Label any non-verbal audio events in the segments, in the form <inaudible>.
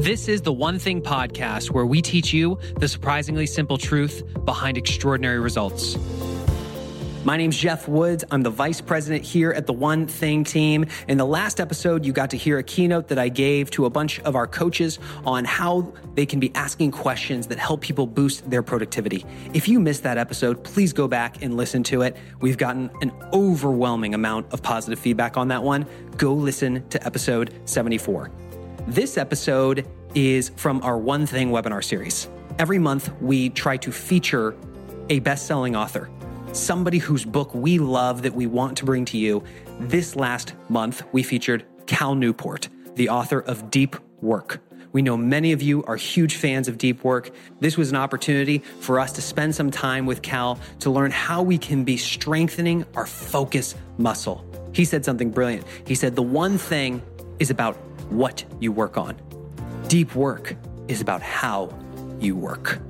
This is the One Thing podcast where we teach you the surprisingly simple truth behind extraordinary results. My name's Geoff Woods. I'm the vice president here at the One Thing team. In the last episode, you got to hear a keynote that I gave to a bunch of our coaches on how they can be asking questions that help people boost their productivity. If you missed that episode, please go back and listen to it. We've gotten an overwhelming amount of positive feedback on that one. Go listen to episode 74. This episode is from our One Thing webinar series. Every month, we try to feature a best selling author somebody whose book we love that we want to bring to you. This last month, we featured Cal Newport, the author of Deep Work. We know many of you are huge fans of deep work. This was an opportunity for us to spend some time with Cal to learn how we can be strengthening our focus muscle. He said something brilliant. He said, The one thing is about what you work on, deep work is about how you work.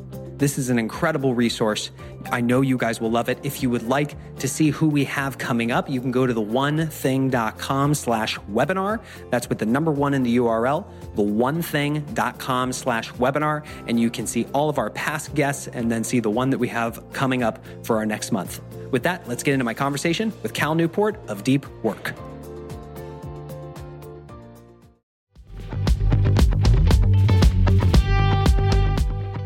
This is an incredible resource. I know you guys will love it. If you would like to see who we have coming up, you can go to the onething.com slash webinar. That's with the number one in the URL, the onething.com slash webinar. And you can see all of our past guests and then see the one that we have coming up for our next month. With that, let's get into my conversation with Cal Newport of Deep Work.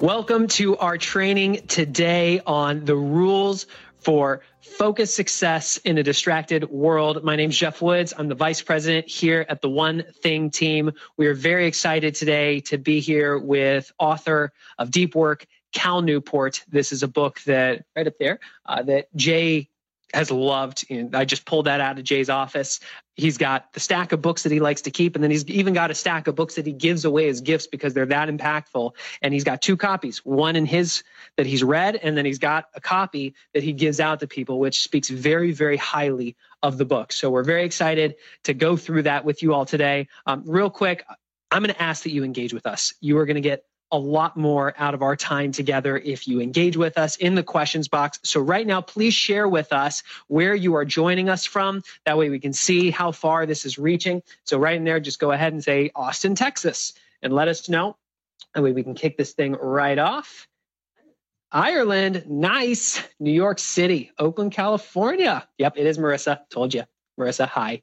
Welcome to our training today on the rules for focused success in a distracted world. My name is Geoff Woods. I'm the vice president here at the One Thing team. We are very excited today to be here with author of Deep Work, Cal Newport. This is a book that right up there uh, that Jay has loved. I just pulled that out of Jay's office. He's got the stack of books that he likes to keep, and then he's even got a stack of books that he gives away as gifts because they're that impactful. And he's got two copies, one in his that he's read, and then he's got a copy that he gives out to people, which speaks very, very highly of the book. So we're very excited to go through that with you all today. Um, real quick, I'm going to ask that you engage with us. You are going to get a lot more out of our time together if you engage with us in the questions box. So, right now, please share with us where you are joining us from. That way, we can see how far this is reaching. So, right in there, just go ahead and say Austin, Texas, and let us know. That way, we can kick this thing right off. Ireland, nice. New York City, Oakland, California. Yep, it is Marissa. Told you. Marissa, hi.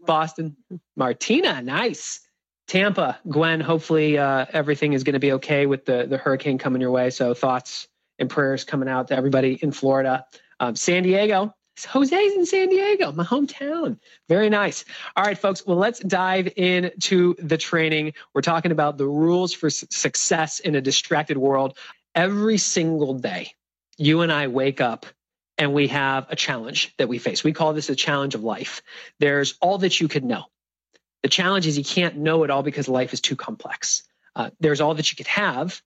Boston, Martina, nice. Tampa, Gwen, hopefully uh, everything is going to be okay with the, the hurricane coming your way. So thoughts and prayers coming out to everybody in Florida. Um, San Diego, Jose's in San Diego, my hometown. Very nice. All right, folks. Well, let's dive into the training. We're talking about the rules for success in a distracted world. Every single day, you and I wake up and we have a challenge that we face. We call this a challenge of life. There's all that you could know. The challenge is you can't know it all because life is too complex. Uh, there's all that you could have,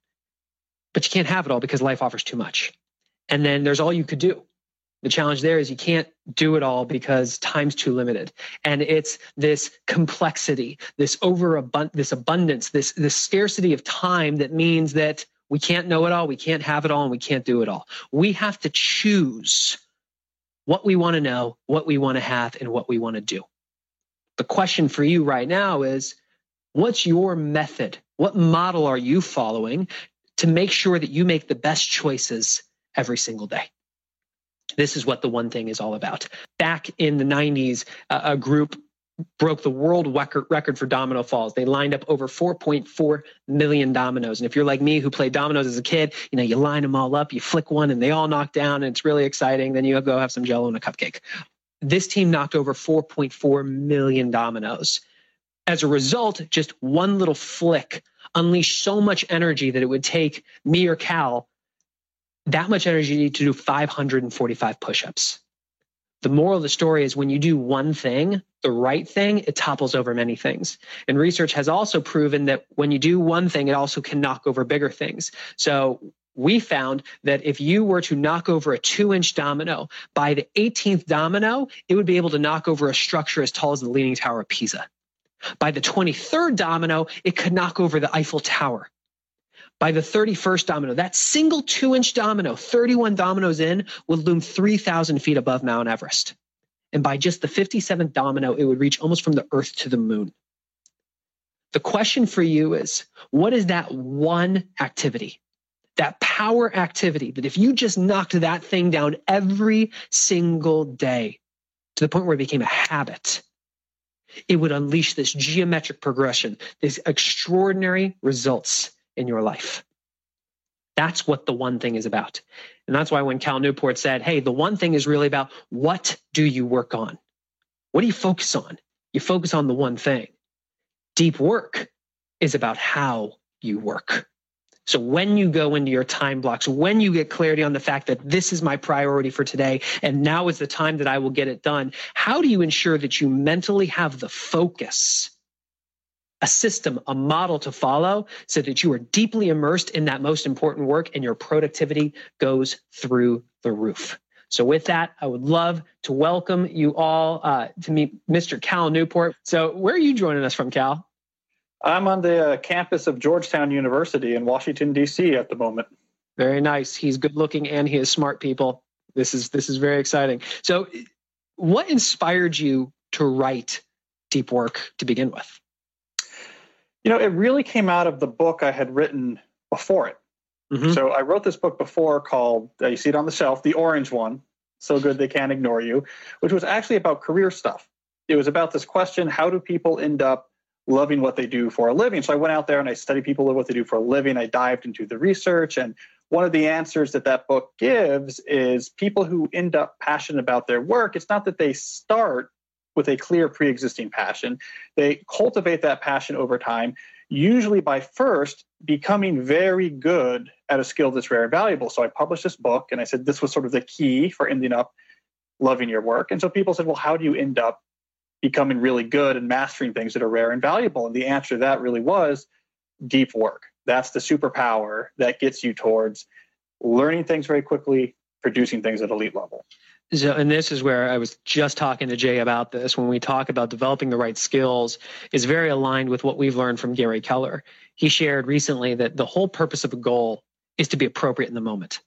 but you can't have it all because life offers too much. And then there's all you could do. The challenge there is you can't do it all because time's too limited. And it's this complexity, this overabund, this abundance, this, this scarcity of time that means that we can't know it all, we can't have it all, and we can't do it all. We have to choose what we want to know, what we want to have, and what we want to do the question for you right now is what's your method? What model are you following to make sure that you make the best choices every single day? This is what the one thing is all about. Back in the 90s, uh, a group broke the world record for domino falls. They lined up over 4.4 million dominoes. And if you're like me who played dominoes as a kid, you know, you line them all up, you flick one and they all knock down and it's really exciting. Then you go have some jello and a cupcake. This team knocked over 4.4 million dominoes. As a result, just one little flick unleashed so much energy that it would take me or Cal that much energy to do 545 push-ups. The moral of the story is when you do one thing, the right thing, it topples over many things. And research has also proven that when you do one thing, it also can knock over bigger things. So we found that if you were to knock over a two inch domino, by the 18th domino, it would be able to knock over a structure as tall as the Leaning Tower of Pisa. By the 23rd domino, it could knock over the Eiffel Tower by the 31st domino, that single two inch domino, 31 dominoes in, would loom 3,000 feet above Mount Everest. And by just the 57th domino, it would reach almost from the Earth to the moon. The question for you is what is that one activity, that power activity that if you just knocked that thing down every single day to the point where it became a habit, it would unleash this geometric progression, these extraordinary results in your life. That's what the one thing is about. And that's why when Cal Newport said, hey, the one thing is really about what do you work on? What do you focus on? You focus on the one thing. Deep work is about how you work. So when you go into your time blocks, when you get clarity on the fact that this is my priority for today and now is the time that I will get it done, how do you ensure that you mentally have the focus a system, a model to follow so that you are deeply immersed in that most important work and your productivity goes through the roof. So, with that, I would love to welcome you all uh, to meet Mr. Cal Newport. So, where are you joining us from, Cal? I'm on the uh, campus of Georgetown University in Washington, D.C. at the moment. Very nice. He's good looking and he is smart, people. This is this is very exciting. So, what inspired you to write deep work to begin with? You know, it really came out of the book I had written before it. Mm-hmm. So I wrote this book before called, uh, you see it on the shelf, the orange one, So Good They Can't Ignore You, which was actually about career stuff. It was about this question how do people end up loving what they do for a living? So I went out there and I studied people what they do for a living. I dived into the research. And one of the answers that that book gives is people who end up passionate about their work, it's not that they start with a clear pre existing passion. They cultivate that passion over time, usually by first becoming very good at a skill that's very valuable. So I published this book and I said this was sort of the key for ending up loving your work. And so people said, well, how do you end up becoming really good and mastering things that are rare and valuable? And the answer to that really was deep work. That's the superpower that gets you towards learning things very quickly, producing things at elite level. So, and this is where I was just talking to Jay about this. When we talk about developing the right skills, is very aligned with what we've learned from Gary Keller. He shared recently that the whole purpose of a goal is to be appropriate in the moment,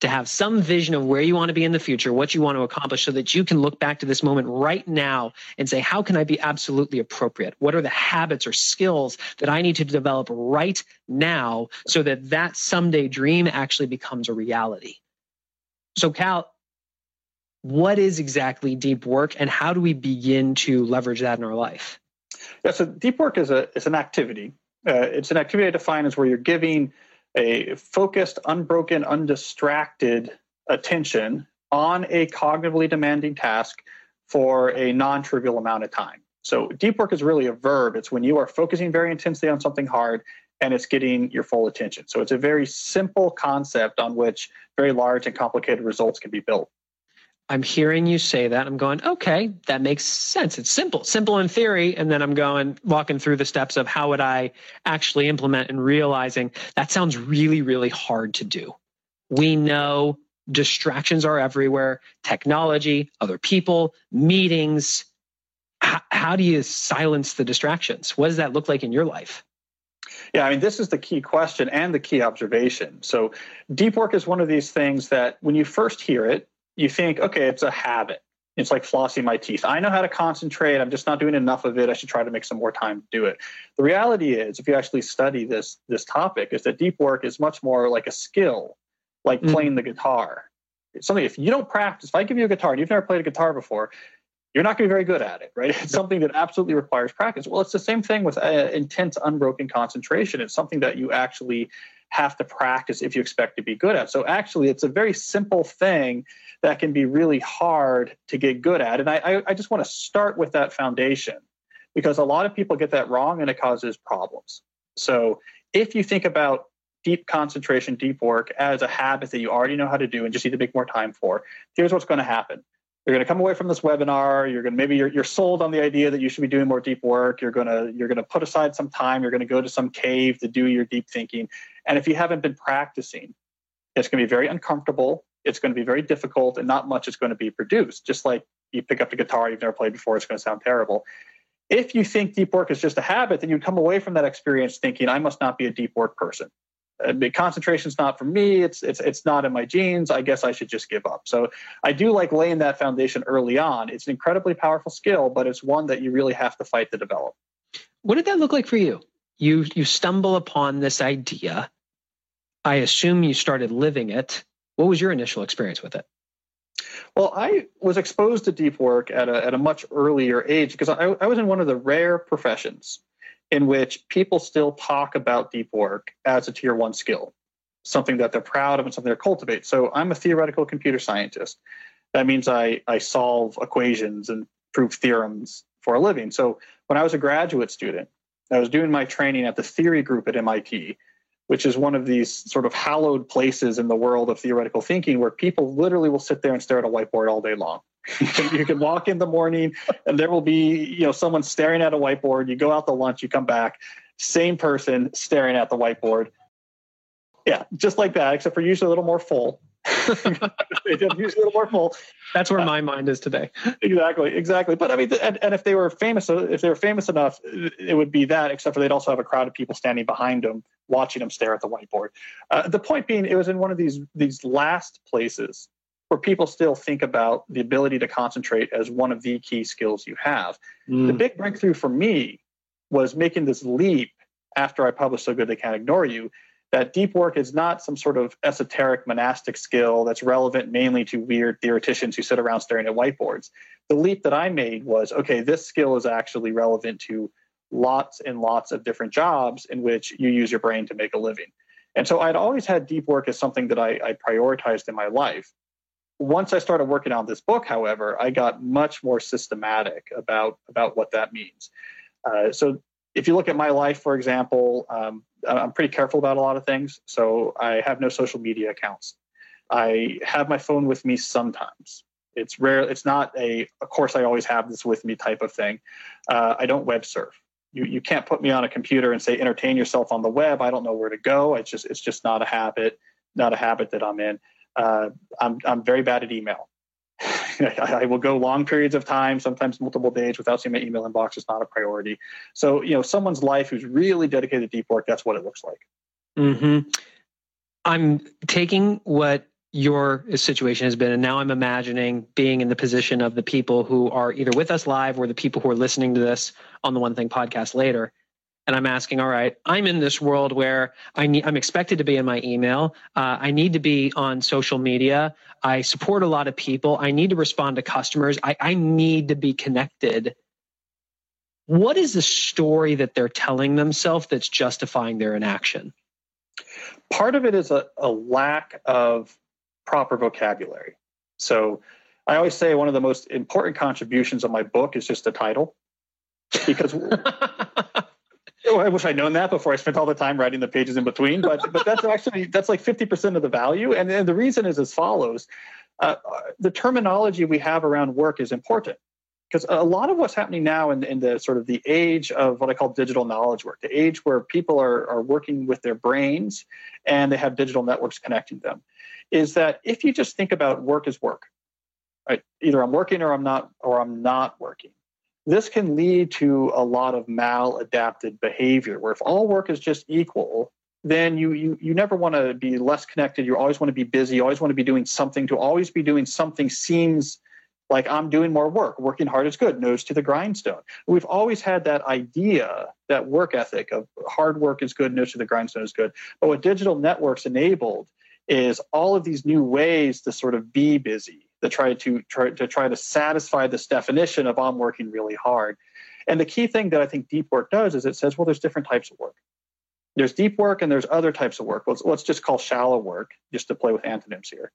to have some vision of where you want to be in the future, what you want to accomplish, so that you can look back to this moment right now and say, how can I be absolutely appropriate? What are the habits or skills that I need to develop right now so that that someday dream actually becomes a reality? So, Cal, what is exactly deep work and how do we begin to leverage that in our life? Yeah, so deep work is a is an activity. Uh, it's an activity I define as where you're giving a focused, unbroken, undistracted attention on a cognitively demanding task for a non-trivial amount of time. So deep work is really a verb. It's when you are focusing very intensely on something hard and it's getting your full attention. So it's a very simple concept on which very large and complicated results can be built. I'm hearing you say that. I'm going, okay, that makes sense. It's simple, simple in theory. And then I'm going, walking through the steps of how would I actually implement and realizing that sounds really, really hard to do. We know distractions are everywhere technology, other people, meetings. How, how do you silence the distractions? What does that look like in your life? Yeah, I mean, this is the key question and the key observation. So, deep work is one of these things that when you first hear it, you think, okay, it's a habit. It's like flossing my teeth. I know how to concentrate. I'm just not doing enough of it. I should try to make some more time to do it. The reality is, if you actually study this this topic, is that deep work is much more like a skill, like mm. playing the guitar. It's something if you don't practice, if I give you a guitar and you've never played a guitar before, you're not going to be very good at it, right? It's something that absolutely requires practice. Well, it's the same thing with uh, intense, unbroken concentration. It's something that you actually have to practice if you expect to be good at. So actually, it's a very simple thing that can be really hard to get good at. And I, I just want to start with that foundation because a lot of people get that wrong and it causes problems. So if you think about deep concentration, deep work as a habit that you already know how to do and just need to make more time for, here's what's going to happen you're going to come away from this webinar you're going to maybe you're, you're sold on the idea that you should be doing more deep work you're going to you're going to put aside some time you're going to go to some cave to do your deep thinking and if you haven't been practicing it's going to be very uncomfortable it's going to be very difficult and not much is going to be produced just like you pick up the guitar you've never played before it's going to sound terrible. If you think deep work is just a habit then you come away from that experience thinking i must not be a deep work person uh, concentration's not for me. It's it's it's not in my genes. I guess i should just give up. So i do like laying that foundation early on. It's an incredibly powerful skill but it's one that you really have to fight to develop. What did that look like for you? You you stumble upon this idea. I assume you started living it. What was your initial experience with it? Well, I was exposed to deep work at a, at a much earlier age because I, I was in one of the rare professions in which people still talk about deep work as a tier one skill, something that they're proud of and something they cultivate. So I'm a theoretical computer scientist. That means I, I solve equations and prove theorems for a living. So when I was a graduate student, I was doing my training at the theory group at MIT, which is one of these sort of hallowed places in the world of theoretical thinking where people literally will sit there and stare at a whiteboard all day long. You can walk in the morning and there will be you know someone staring at a whiteboard. You go out to lunch you come back same person staring at the whiteboard. Yeah just like that except for usually a little more full. <laughs> Usually a little more full. That's where uh, my mind is today. Exactly exactly. But i mean and, and if they were famous if they were famous enough it would be that except for they'd also have a crowd of people standing behind them watching them stare at the whiteboard. Uh, the point being it was in one of these these last places where people still think about the ability to concentrate as one of the key skills you have. Mm. The big breakthrough for me was making this leap after I published So Good They Can't Ignore You that deep work is not some sort of esoteric monastic skill that's relevant mainly to weird theoreticians who sit around staring at whiteboards. The leap that I made was okay, this skill is actually relevant to lots and lots of different jobs in which you use your brain to make a living. And so I'd always had deep work as something that I, I prioritized in my life once I started working on this book, however, I got much more systematic about about what that means. Uh, so, if you look at my life, for example, um, I'm pretty careful about a lot of things. So, I have no social media accounts. I have my phone with me sometimes. It's rare. It's not a, of course, I always have this with me type of thing. Uh, I don't web surf. You, you can't put me on a computer and say entertain yourself on the web. I don't know where to go. It's just it's just not a habit, not a habit that I'm in. Uh, I'm, I'm very bad at email. <laughs> I will go long periods of time, sometimes multiple days, without seeing my email inbox. It's not a priority. So, you know, someone's life who's really dedicated to deep work, that's what it looks like. Mm-hmm. I'm taking what your situation has been, and now I'm imagining being in the position of the people who are either with us live or the people who are listening to this on the One Thing podcast later and I'm asking, all right, I'm in this world where I need, I'm expected to be in my email. Uh, I need to be on social media. I support a lot of people. I need to respond to customers. I, I need to be connected. What is the story that they're telling themselves that's justifying their inaction? Part of it is a, a lack of proper vocabulary. So I always say one of the most important contributions of my book is just the title because <laughs> I wish I'd known that before I spent all the time writing the pages in between. But but that's <laughs> actually that's like fifty percent of the value, and, and the reason is as follows: uh, the terminology we have around work is important because a lot of what's happening now in, in the sort of the age of what I call digital knowledge work, the age where people are are working with their brains and they have digital networks connecting them, is that if you just think about work as work, right? Either I'm working or I'm not, or I'm not working this can lead to a lot of maladapted behavior where if all work is just equal then you you you never want to be less connected. You always want to be busy you always want to be doing something. To always be doing something seems like i'm doing more work. Working hard is good. Nose to the grindstone. We've always had that idea that work ethic of hard work is good nose to the grindstone is good. But what digital networks enabled is all of these new ways to sort of be busy, to try to try to try to satisfy this definition of I'm working really hard. And the key thing that I think deep work does is it says, well, there's different types of work. There's deep work and there's other types of work. Let's, let's just call shallow work, just to play with antonyms here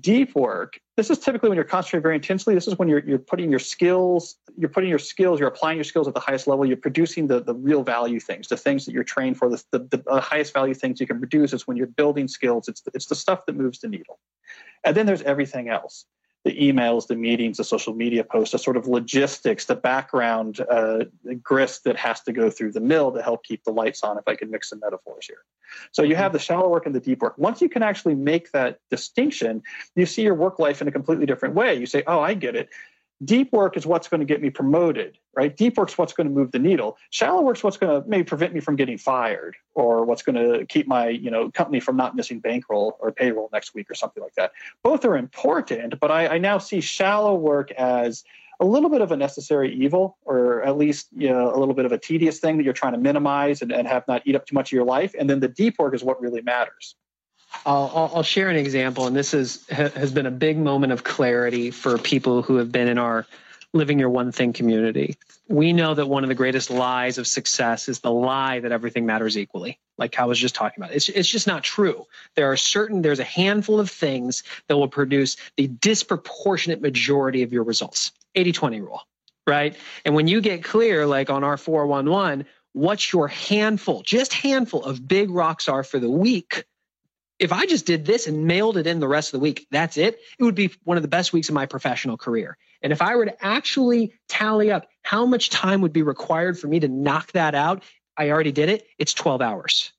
deep work this is typically when you're concentrating very intensely. This is when you're, you're putting your skills you're putting your skills you're applying your skills at the highest level. You're producing the, the real value things the things that you're trained for the, the, the highest value things you can produce is when you're building skills. It's, it's the stuff that moves the needle. And then there's everything else the emails, the meetings, the social media posts, the sort of logistics, the background uh, grist that has to go through the mill to help keep the lights on, if I can mix some metaphors here. So you have the shallow work and the deep work. Once you can actually make that distinction, you see your work life in a completely different way. You say, oh, I get it deep work is what's going to get me promoted right? Deep work's what's going to move the needle. Shallow work's what's going to maybe prevent me from getting fired or what's going to keep my you know company from not missing bankroll or payroll next week or something like that. Both are important but i, I now see shallow work as a little bit of a necessary evil or at least you know, a little bit of a tedious thing that you're trying to minimize and, and have not eat up too much of your life. And then the deep work is what really matters I'll, I'll, share an example, and this is has been a big moment of clarity for people who have been in our living your one thing community. We know that one of the greatest lies of success is the lie that everything matters equally, like I was just talking about. It's, it's just not true. There are certain, there's a handful of things that will produce the disproportionate majority of your results. 80 20 rule, right? And when you get clear, like on our 411, what your handful, just handful of big rocks are for the week if I just did this and mailed it in the rest of the week, that's it, it would be one of the best weeks of my professional career. And if I were to actually tally up how much time would be required for me to knock that out, I already did it, it's 12 hours.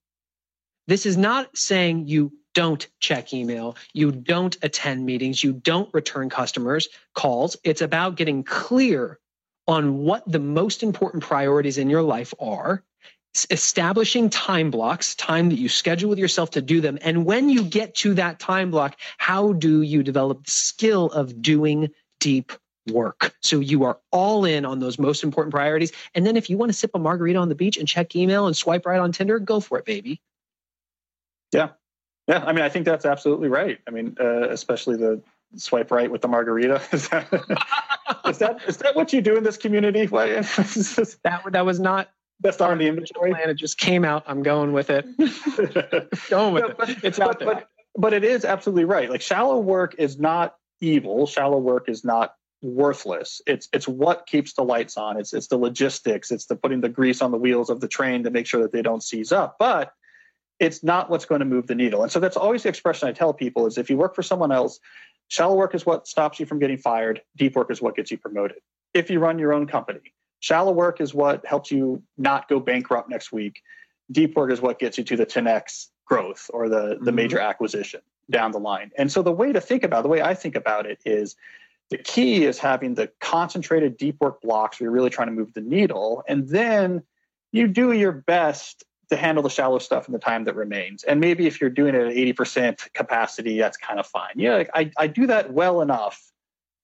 This is not saying you don't check email, you don't attend meetings, you don't return customers' calls. It's about getting clear on what the most important priorities in your life are establishing time blocks, time that you schedule with yourself to do them. And when you get to that time block, how do you develop the skill of doing deep work? So you are all in on those most important priorities. And then if you want to sip a margarita on the beach and check email and swipe right on Tinder, go for it, baby. Yeah. Yeah. I mean, I think that's absolutely right. I mean, uh, especially the swipe right with the margarita. <laughs> is, that, is that is that what you do in this community? <laughs> that that was not not on the inventory. Plan. It just came out. I'm going with it. <laughs> going with no, but, it. It's out there. But, but it is absolutely right. Like shallow work is not evil. Shallow work is not worthless. It's it's what keeps the lights on. It's it's the logistics. It's the putting the grease on the wheels of the train to make sure that they don't seize up. But it's not what's going to move the needle. And so that's always the expression I tell people is if you work for someone else, shallow work is what stops you from getting fired. Deep work is what gets you promoted. If you run your own company, Shallow work is what helps you not go bankrupt next week. Deep work is what gets you to the 10x growth or the, the mm-hmm. major acquisition down the line. And so the way to think about it, the way I think about it is the key is having the concentrated deep work blocks where you're really trying to move the needle. And then you do your best to handle the shallow stuff in the time that remains. And maybe if you're doing it at 80% capacity, that's kind of fine. Yeah, like I, I do that well enough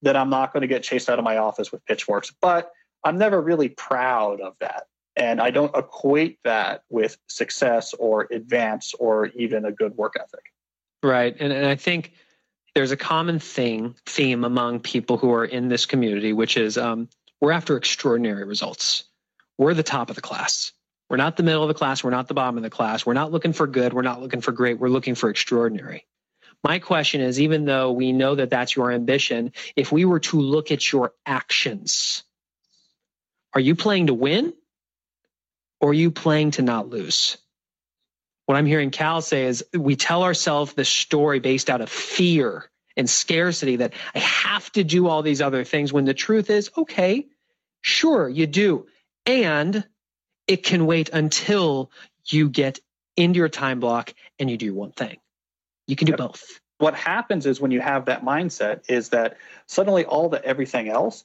that I'm not going to get chased out of my office with pitchforks. But I'm never really proud of that. And I don't equate that with success or advance or even a good work ethic. Right. And, and I think there's a common thing theme among people who are in this community, which is um, we're after extraordinary results. We're the top of the class. We're not the middle of the class. We're not the bottom of the class. We're not looking for good. We're not looking for great. We're looking for extraordinary. My question is even though we know that that's your ambition, if we were to look at your actions, are you playing to win or are you playing to not lose? What I'm hearing Cal say is we tell ourselves the story based out of fear and scarcity that I have to do all these other things when the truth is, okay, sure, you do. And it can wait until you get into your time block and you do one thing. You can do both. What happens is when you have that mindset is that suddenly all the everything else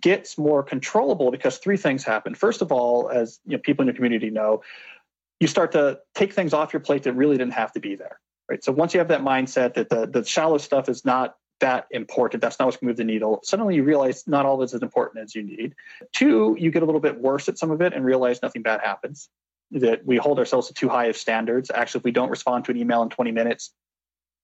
gets more controllable because three things happen. First of all, as you know, people in your community know, you start to take things off your plate that really didn't have to be there. Right. So once you have that mindset that the, the shallow stuff is not that important, that's not what's going to move the needle, suddenly you realize not all of it's as important as you need. Two, you get a little bit worse at some of it and realize nothing bad happens. That we hold ourselves to too high of standards. Actually, if we don't respond to an email in 20 minutes,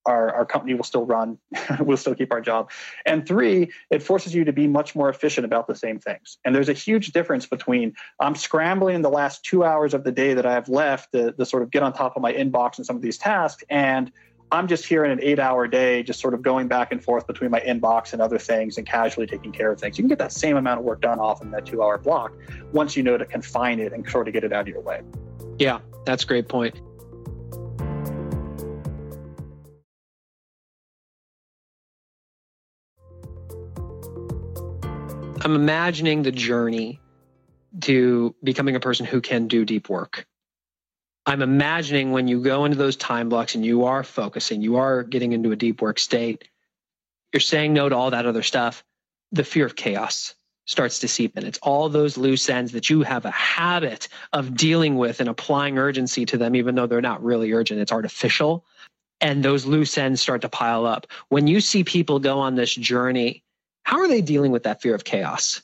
our, our company will still run, <laughs> we'll still keep our job. And three, it forces you to be much more efficient about the same things. And there's a huge difference between I'm scrambling in the last two hours of the day that I have left to, to sort of get on top of my inbox and some of these tasks. And I'm just here in an eight hour day, just sort of going back and forth between my inbox and other things and casually taking care of things. You can get that same amount of work done off in that two hour block once you know to confine it and sort of get it out of your way. Yeah, that's a great point. I'm imagining the journey to becoming a person who can do deep work. I'm imagining when you go into those time blocks and you are focusing, you are getting into a deep work state, you're saying no to all that other stuff. The fear of chaos starts to seep in. It's all those loose ends that you have a habit of dealing with and applying urgency to them, even though they're not really urgent, it's artificial. And those loose ends start to pile up. When you see people go on this journey how are they dealing with that fear of chaos?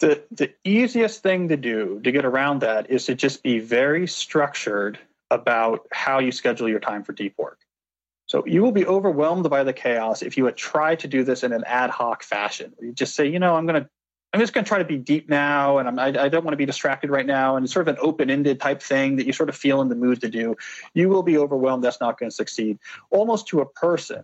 The, the easiest thing to do to get around that is to just be very structured about how you schedule your time for deep work. So you will be overwhelmed by the chaos if you would try to do this in an ad hoc fashion. You just say, you know, I'm going to, I'm just going to try to be deep now, and I'm, I, I don't want to be distracted right now, and it's sort of an open-ended type thing that you sort of feel in the mood to do. You will be overwhelmed. That's not going to succeed. Almost to a person,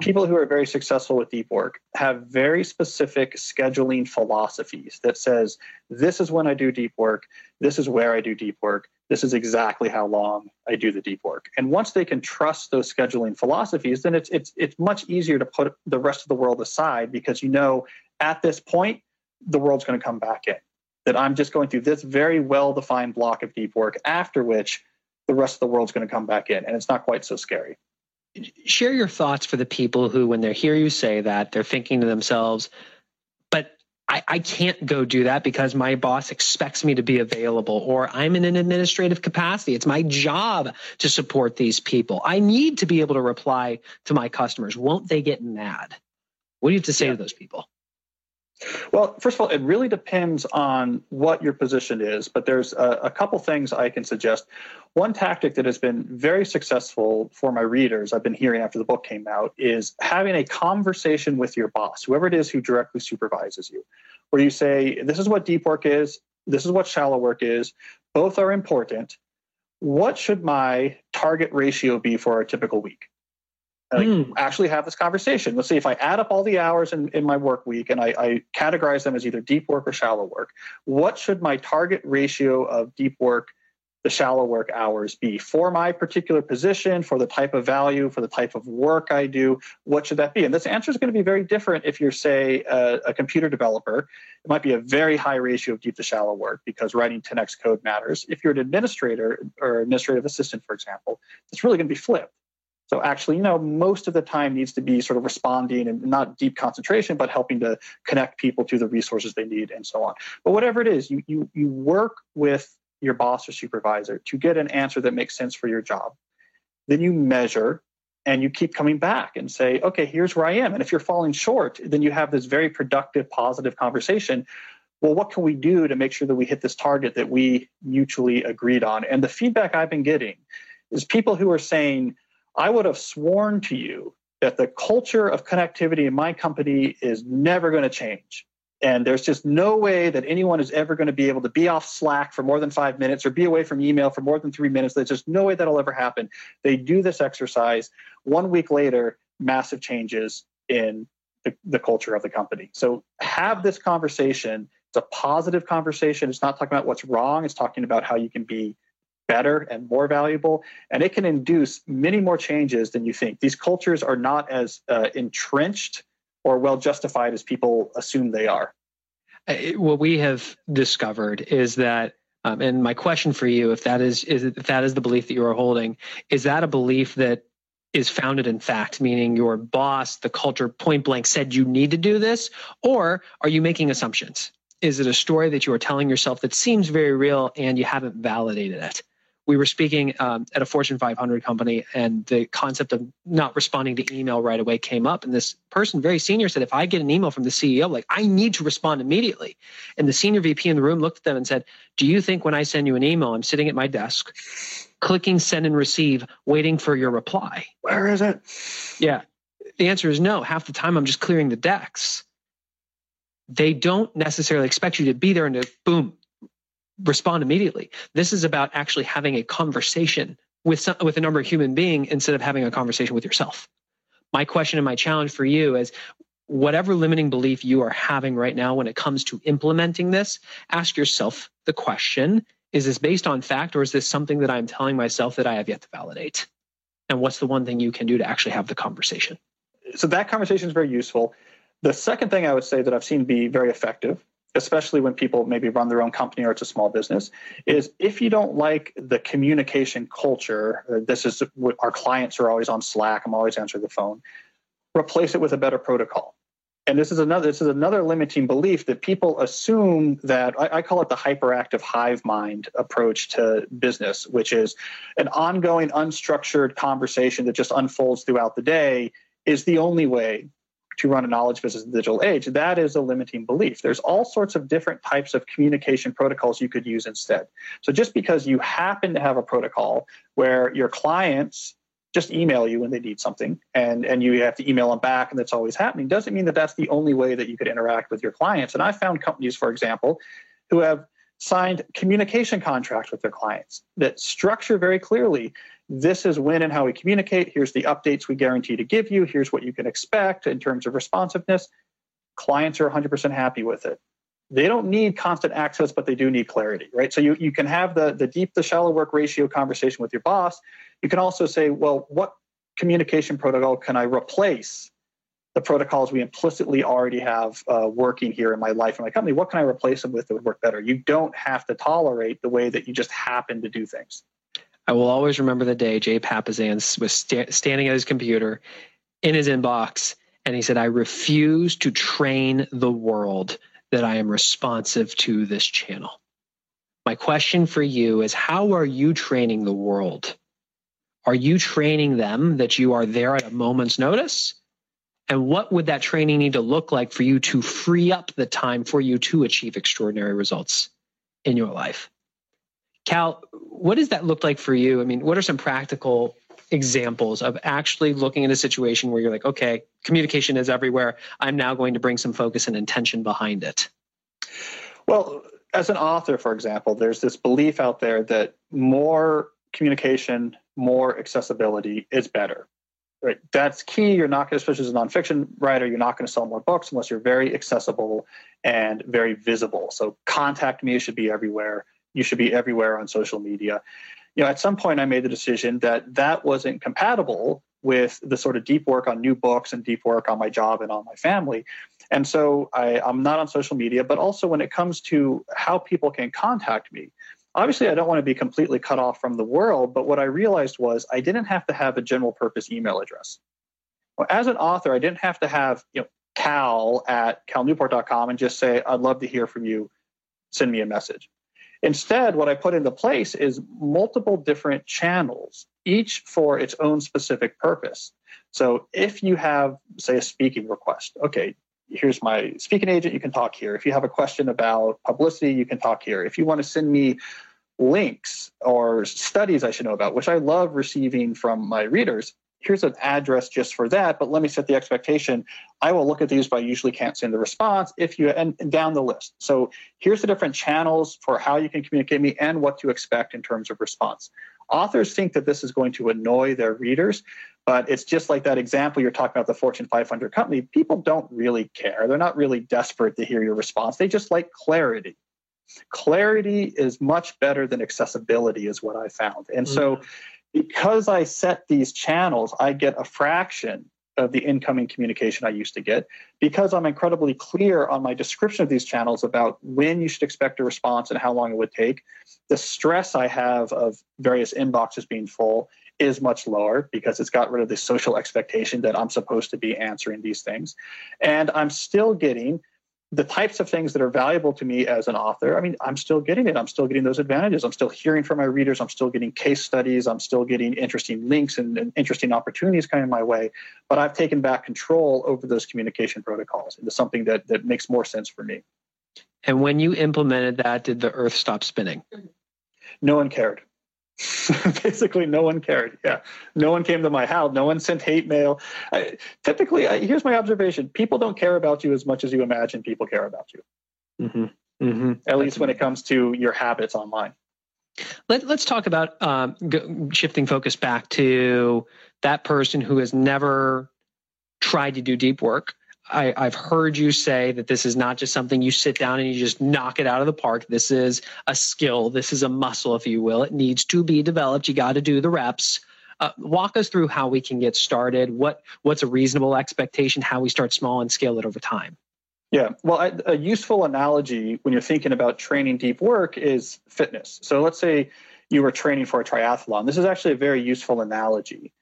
people who are very successful with deep work have very specific scheduling philosophies that says this is when i do deep work. This is where i do deep work. This is exactly how long i do the deep work. And once they can trust those scheduling philosophies then it's it's it's much easier to put the rest of the world aside because you know at this point the world's going to come back in. That i'm just going through this very well defined block of deep work after which the rest of the world's going to come back in and it's not quite so scary share your thoughts for the people who, when they hear you say that, they're thinking to themselves, but I, I, can't go do that because my boss expects me to be available, or I'm in an administrative capacity. It's my job to support these people. I need to be able to reply to my customers. Won't they get mad? What do you have to say yeah. to those people? Well, first of all, it really depends on what your position is, but there's a, a, couple things I can suggest. One tactic that has been very successful for my readers, I've been hearing after the book came out, is having a conversation with your boss, whoever it is who directly supervises you, where you say, This is what deep work is, this is what shallow work is, both are important. What should my target ratio be for a typical week? Like mm. actually have this conversation. Let's see if I add up all the hours in, in my work week and I, I, categorize them as either deep work or shallow work. What should my target ratio of deep work, the shallow work hours be for my particular position, for the type of value, for the type of work I do? What should that be? And this answer is going to be very different if you're, say, a, a computer developer. It might be a very high ratio of deep to shallow work because writing 10x code matters. If you're an administrator or administrative assistant, for example, it's really going to be flipped so actually, you know, most of the time needs to be sort of responding and not deep concentration, but helping to connect people to the resources they need and so on. But whatever it is, you you you work with your boss or supervisor to get an answer that makes sense for your job. Then you measure and you keep coming back and say, okay, here's where I am. And if you're falling short, then you have this very productive, positive conversation. Well, what can we do to make sure that we hit this target that we mutually agreed on? And the feedback I've been getting is people who are saying, I would have sworn to you that the culture of connectivity in my company is never going to change. And there's just no way that anyone is ever going to be able to be off Slack for more than five minutes or be away from email for more than three minutes. There's just no way that'll ever happen. They do this exercise. One week later, massive changes in the, the culture of the company. So have this conversation. It's a positive conversation. It's not talking about what's wrong, it's talking about how you can be better and more valuable. And it can induce many more changes than you think. These cultures are not as uh, entrenched or well justified as people assume they are. What we have discovered is that um, and my question for you, if that is, is if that is the belief that you are holding, is that a belief that is founded in fact, meaning your boss, the culture point blank said you need to do this, or are you making assumptions? Is it a story that you are telling yourself that seems very real and you haven't validated it? We were speaking um, at a Fortune 500 company, and the concept of not responding to email right away came up. And this person, very senior, said, "If I get an email from the CEO, like I need to respond immediately." And the senior VP in the room looked at them and said, "Do you think when I send you an email, I'm sitting at my desk, clicking send and receive, waiting for your reply. Where is it? Yeah. The answer is no. Half the time I'm just clearing the decks. They don't necessarily expect you to be there and to boom, respond immediately. This is about actually having a conversation with some, with a number of human being instead of having a conversation with yourself. My question and my challenge for you is whatever limiting belief you are having right now when it comes to implementing this, ask yourself the question, is this based on fact or is this something that I'm telling myself that I have yet to validate? And what's the one thing you can do to actually have the conversation? So that conversation is very useful. The second thing I would say that I've seen be very effective especially when people maybe run their own company or it's a small business, is if you don't like the communication culture, uh, this is what our clients are always on Slack, I'm always answering the phone, replace it with a better protocol. And this is another this is another limiting belief that people assume that I, I call it the hyperactive hive mind approach to business, which is an ongoing, unstructured conversation that just unfolds throughout the day is the only way to run a knowledge business in the digital age, that is a limiting belief. There's all sorts of different types of communication protocols you could use instead. So just because you happen to have a protocol where your clients just email you when they need something and, and you have to email them back and that's always happening doesn't mean that that's the only way that you could interact with your clients. And I found companies, for example, who have signed communication contracts with their clients that structure very clearly this is when and how we communicate. Here's the updates we guarantee to give you. Here's what you can expect in terms of responsiveness. Clients are 100% happy with it. They don't need constant access, but they do need clarity, right? So you, you can have the, the deep, the shallow work ratio conversation with your boss. You can also say, well, what communication protocol can I replace the protocols we implicitly already have uh, working here in my life and my company? What can I replace them with that would work better? You don't have to tolerate the way that you just happen to do things. I will always remember the day Jay Papasan was sta- standing at his computer in his inbox and he said, I refuse to train the world that I am responsive to this channel. My question for you is how are you training the world? Are you training them that you are there at a moment's notice? And what would that training need to look like for you to free up the time for you to achieve extraordinary results in your life? Cal, what does that look like for you? I mean, what are some practical examples of actually looking at a situation where you're like, okay, communication is everywhere. I'm now going to bring some focus and intention behind it? Well, as an author, for example, there's this belief out there that more communication, more accessibility is better. Right. That's key. You're not going to, especially as a nonfiction writer, you're not going to sell more books unless you're very accessible and very visible. So contact me should be everywhere you should be everywhere on social media. You know, at some point I made the decision that that wasn't compatible with the sort of deep work on new books and deep work on my job and on my family. And so I, I'm not on social media, but also when it comes to how people can contact me, obviously I don't want to be completely cut off from the world, but what I realized was I didn't have to have a general purpose email address. As an author, I didn't have to have, you know, cal at calnewport.com and just say, I'd love to hear from you. Send me a message. Instead, what I put into place is multiple different channels, each for its own specific purpose. So if you have, say, a speaking request, okay, here's my speaking agent, you can talk here. If you have a question about publicity, you can talk here. If you want to send me links or studies I should know about, which I love receiving from my readers, here's an address just for that, but let me set the expectation. I will look at these, but I usually can't send the response if you and, down the list. So here's the different channels for how you can communicate me and what to expect in terms of response. Authors think that this is going to annoy their readers, but it's just like that example you're talking about the Fortune 500 company. People don't really care. They're not really desperate to hear your response. They just like clarity. Clarity is much better than accessibility, is what I found. And mm-hmm. so because I set these channels, I get a fraction of the incoming communication I used to get because I'm incredibly clear on my description of these channels about when you should expect a response and how long it would take. The stress I have of various inboxes being full is much lower because it's got rid of the social expectation that I'm supposed to be answering these things. And I'm still getting the types of things that are valuable to me as an author, I mean, I'm still getting it. I'm still getting those advantages. I'm still hearing from my readers. I'm still getting case studies. I'm still getting interesting links and, and, interesting opportunities coming my way. But I've taken back control over those communication protocols into something that, that makes more sense for me. And when you implemented that, did the earth stop spinning? No one cared. <laughs> Basically, no one cared. Yeah, no one came to my house. No one sent hate mail. I, typically, I, here's my observation: people don't care about you as much as you imagine people care about you. Mm-hmm. Mm-hmm. At That's least when amazing. it comes to your habits online. Let, us talk about um, shifting focus back to that person who has never tried to do deep work. I, I've heard you say that this is not just something you sit down and you just knock it out of the park. This is a skill. This is a muscle, if you will. It needs to be developed. You got to do the reps. Uh, walk us through how we can get started. What what's a reasonable expectation? How we start small and scale it over time. Yeah, well, I, a useful analogy when you're thinking about training deep work is fitness. So let's say you were training for a triathlon. This is actually a very useful analogy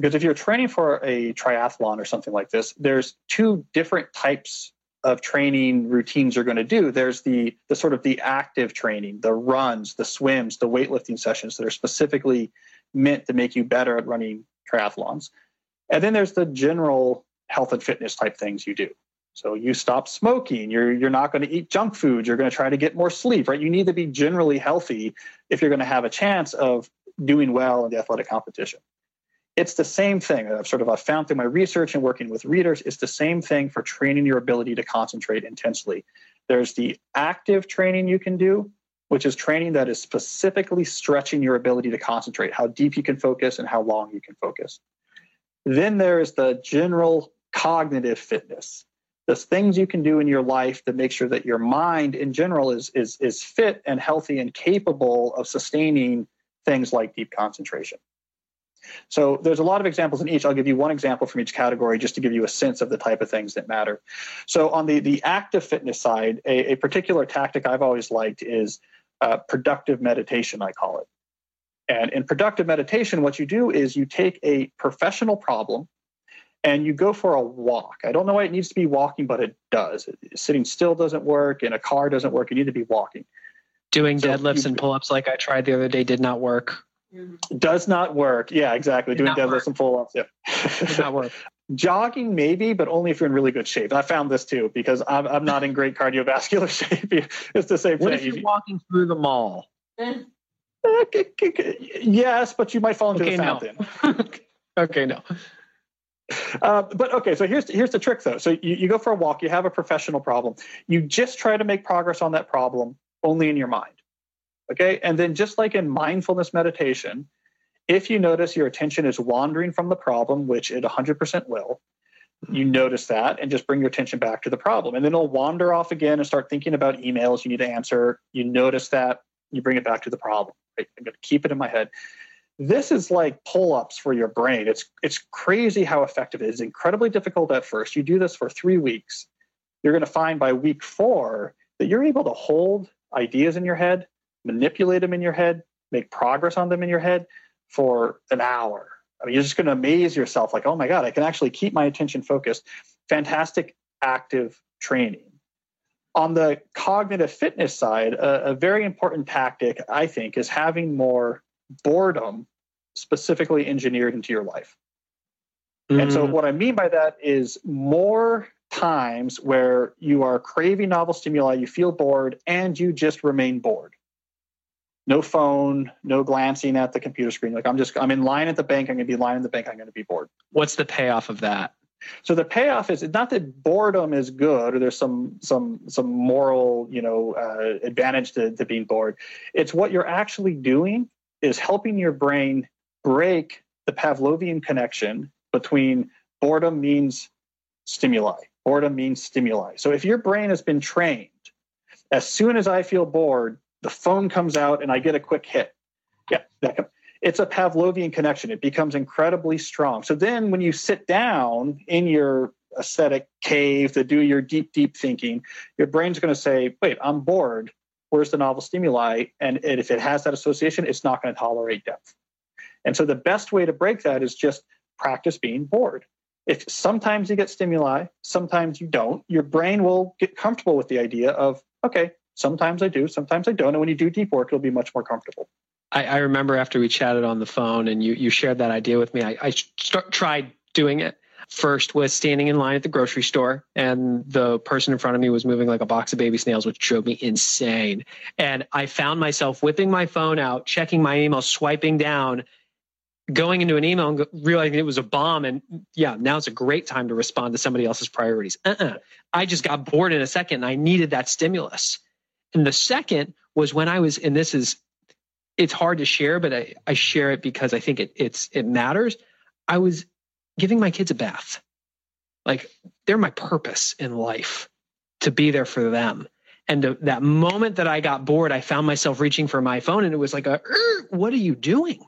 because if you're training for a triathlon or something like this, there's two different types of training routines you're going to do. There's the the sort of the active training, the runs, the swims, the weightlifting sessions that are specifically meant to make you better at running triathlons. And then there's the general health and fitness type things you do. So you stop smoking, you're you're not going to eat junk food, you're going to try to get more sleep, right? You need to be generally healthy if you're going to have a chance of doing well in the athletic competition. It's the same thing that I've sort of I've found through my research and working with readers. It's the same thing for training your ability to concentrate intensely. There's the active training you can do, which is training that is specifically stretching your ability to concentrate, how deep you can focus and how long you can focus. Then there's the general cognitive fitness, there's things you can do in your life to make sure that your mind in general is is is fit and healthy and capable of sustaining things like deep concentration. So there's a lot of examples in each. I'll give you one example from each category just to give you a sense of the type of things that matter. So on the the active fitness side, a, a particular tactic I've always liked is uh, productive meditation. I call it. And in productive meditation, what you do is you take a professional problem and you go for a walk. I don't know why it needs to be walking, but it does. Sitting still doesn't work, in a car doesn't work. You need to be walking. Doing so deadlifts you, and pull ups like I tried the other day did not work. Mm-hmm. Does not work. Yeah, exactly. Doing deadlifts work. and pull ups. Yeah. Did not work. <laughs> Jogging, maybe, but only if you're in really good shape. I found this too because I'm, I'm not in great cardiovascular <laughs> shape. it's the same what thing. If you're walking through the mall? Eh, eh, yes, but you might fall into okay, the fountain. No. <laughs> okay, no. Uh, but okay, so here's here's the trick though. So you, you go for a walk, you have a professional problem. You just try to make progress on that problem only in your mind. Okay, and then just like in mindfulness meditation, if you notice your attention is wandering from the problem, which it 100% will, hmm. you notice that and just bring your attention back to the problem. And then it'll wander off again and start thinking about emails you need to answer. You notice that, you bring it back to the problem. Right? I'm going to keep it in my head this is like pull-ups for your brain it's it's crazy how effective it is incredibly difficult at first you do this for three weeks you're going to find by week four that you're able to hold ideas in your head manipulate them in your head make progress on them in your head for an hour i mean you're just going to amaze yourself like oh my god i can actually keep my attention focused fantastic active training on the cognitive fitness side a, a very important tactic i think is having more boredom specifically engineered into your life. Mm-hmm. And so, mm. what I mean by that is more times where you are craving novel stimuli, you feel bored, and you just remain bored. No phone, no glancing at the computer screen. Like I'm just, I'm in line at the bank. I'm going to be lying in the bank. I'm going to be bored. What's the payoff of that? So the payoff is not that boredom is good or there's some some some moral you know uh, advantage to, to being bored. It's what you're actually doing is helping your brain break the Pavlovian connection between boredom means stimuli. Boredom means stimuli. So if your brain has been trained, as soon as I feel bored, the phone comes out and I get a quick hit. Yeah, it's a Pavlovian connection. It becomes incredibly strong. So then when you sit down in your aesthetic cave to do your deep, deep thinking, your brain's going to say, wait, I'm bored. Where's the novel stimuli? And if it has that association, it's not going to tolerate depth. And so the best way to break that is just practice being bored. If sometimes you get stimuli, sometimes you don't, your brain will get comfortable with the idea of, okay, sometimes I do, sometimes I don't. And when you do deep work, it'll be much more comfortable. I, I remember after we chatted on the phone and you, you shared that idea with me, I, I tried doing it. First was standing in line at the grocery store, and the person in front of me was moving like a box of baby snails, which drove me insane. And I found myself whipping my phone out, checking my email, swiping down, going into an email and realizing it was a bomb. And yeah, now it's a great time to respond to somebody else's priorities. Uh-uh. I just got bored in a second and I needed that stimulus. And the second was when I was, and this is, it's hard to share, but I, I share it because I think it, it's, it matters. I was giving my kids a bath. Like they're my purpose in life to be there for them. And to, that moment that I got bored, I found myself reaching for my phone and it was like, a, what are you doing?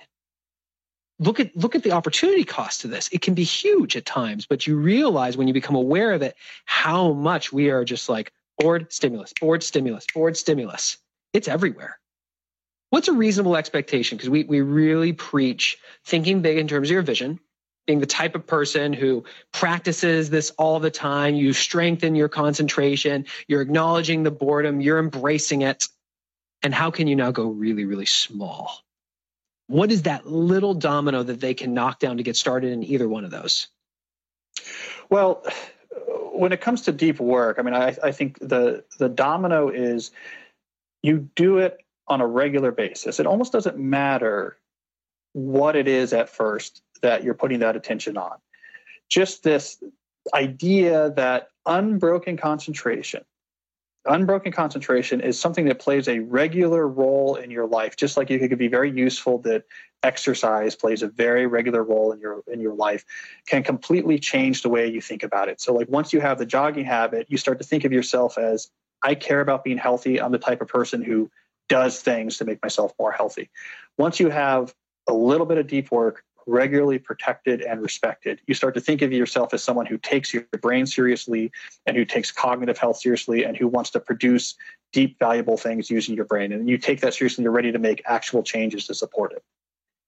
look at look at the opportunity cost of this it can be huge at times but you realize when you become aware of it how much we are just like bored stimulus bored stimulus bored stimulus. It's everywhere. What's a reasonable expectation? Because we, we really preach thinking big in terms of your vision being the type of person who practices this all the time. You strengthen your concentration. You're acknowledging the boredom. You're embracing it. And how can you now go really really small? What is that little domino that they can knock down to get started in either one of those? Well, when it comes to deep work, I mean, I, I think the the domino is you do it on a regular basis. It almost doesn't matter what it is at first that you're putting that attention on. Just this idea that unbroken concentration unbroken concentration is something that plays a regular role in your life just like it could be very useful that exercise plays a very regular role in your in your life can completely change the way you think about it. So like once you have the jogging habit you start to think of yourself as i care about being healthy. I'm the type of person who does things to make myself more healthy. Once you have a little bit of deep work regularly protected and respected. You start to think of yourself as someone who takes your brain seriously and who takes cognitive health seriously and who wants to produce deep, valuable things using your brain. And you take that seriously, you're ready to make actual changes to support it.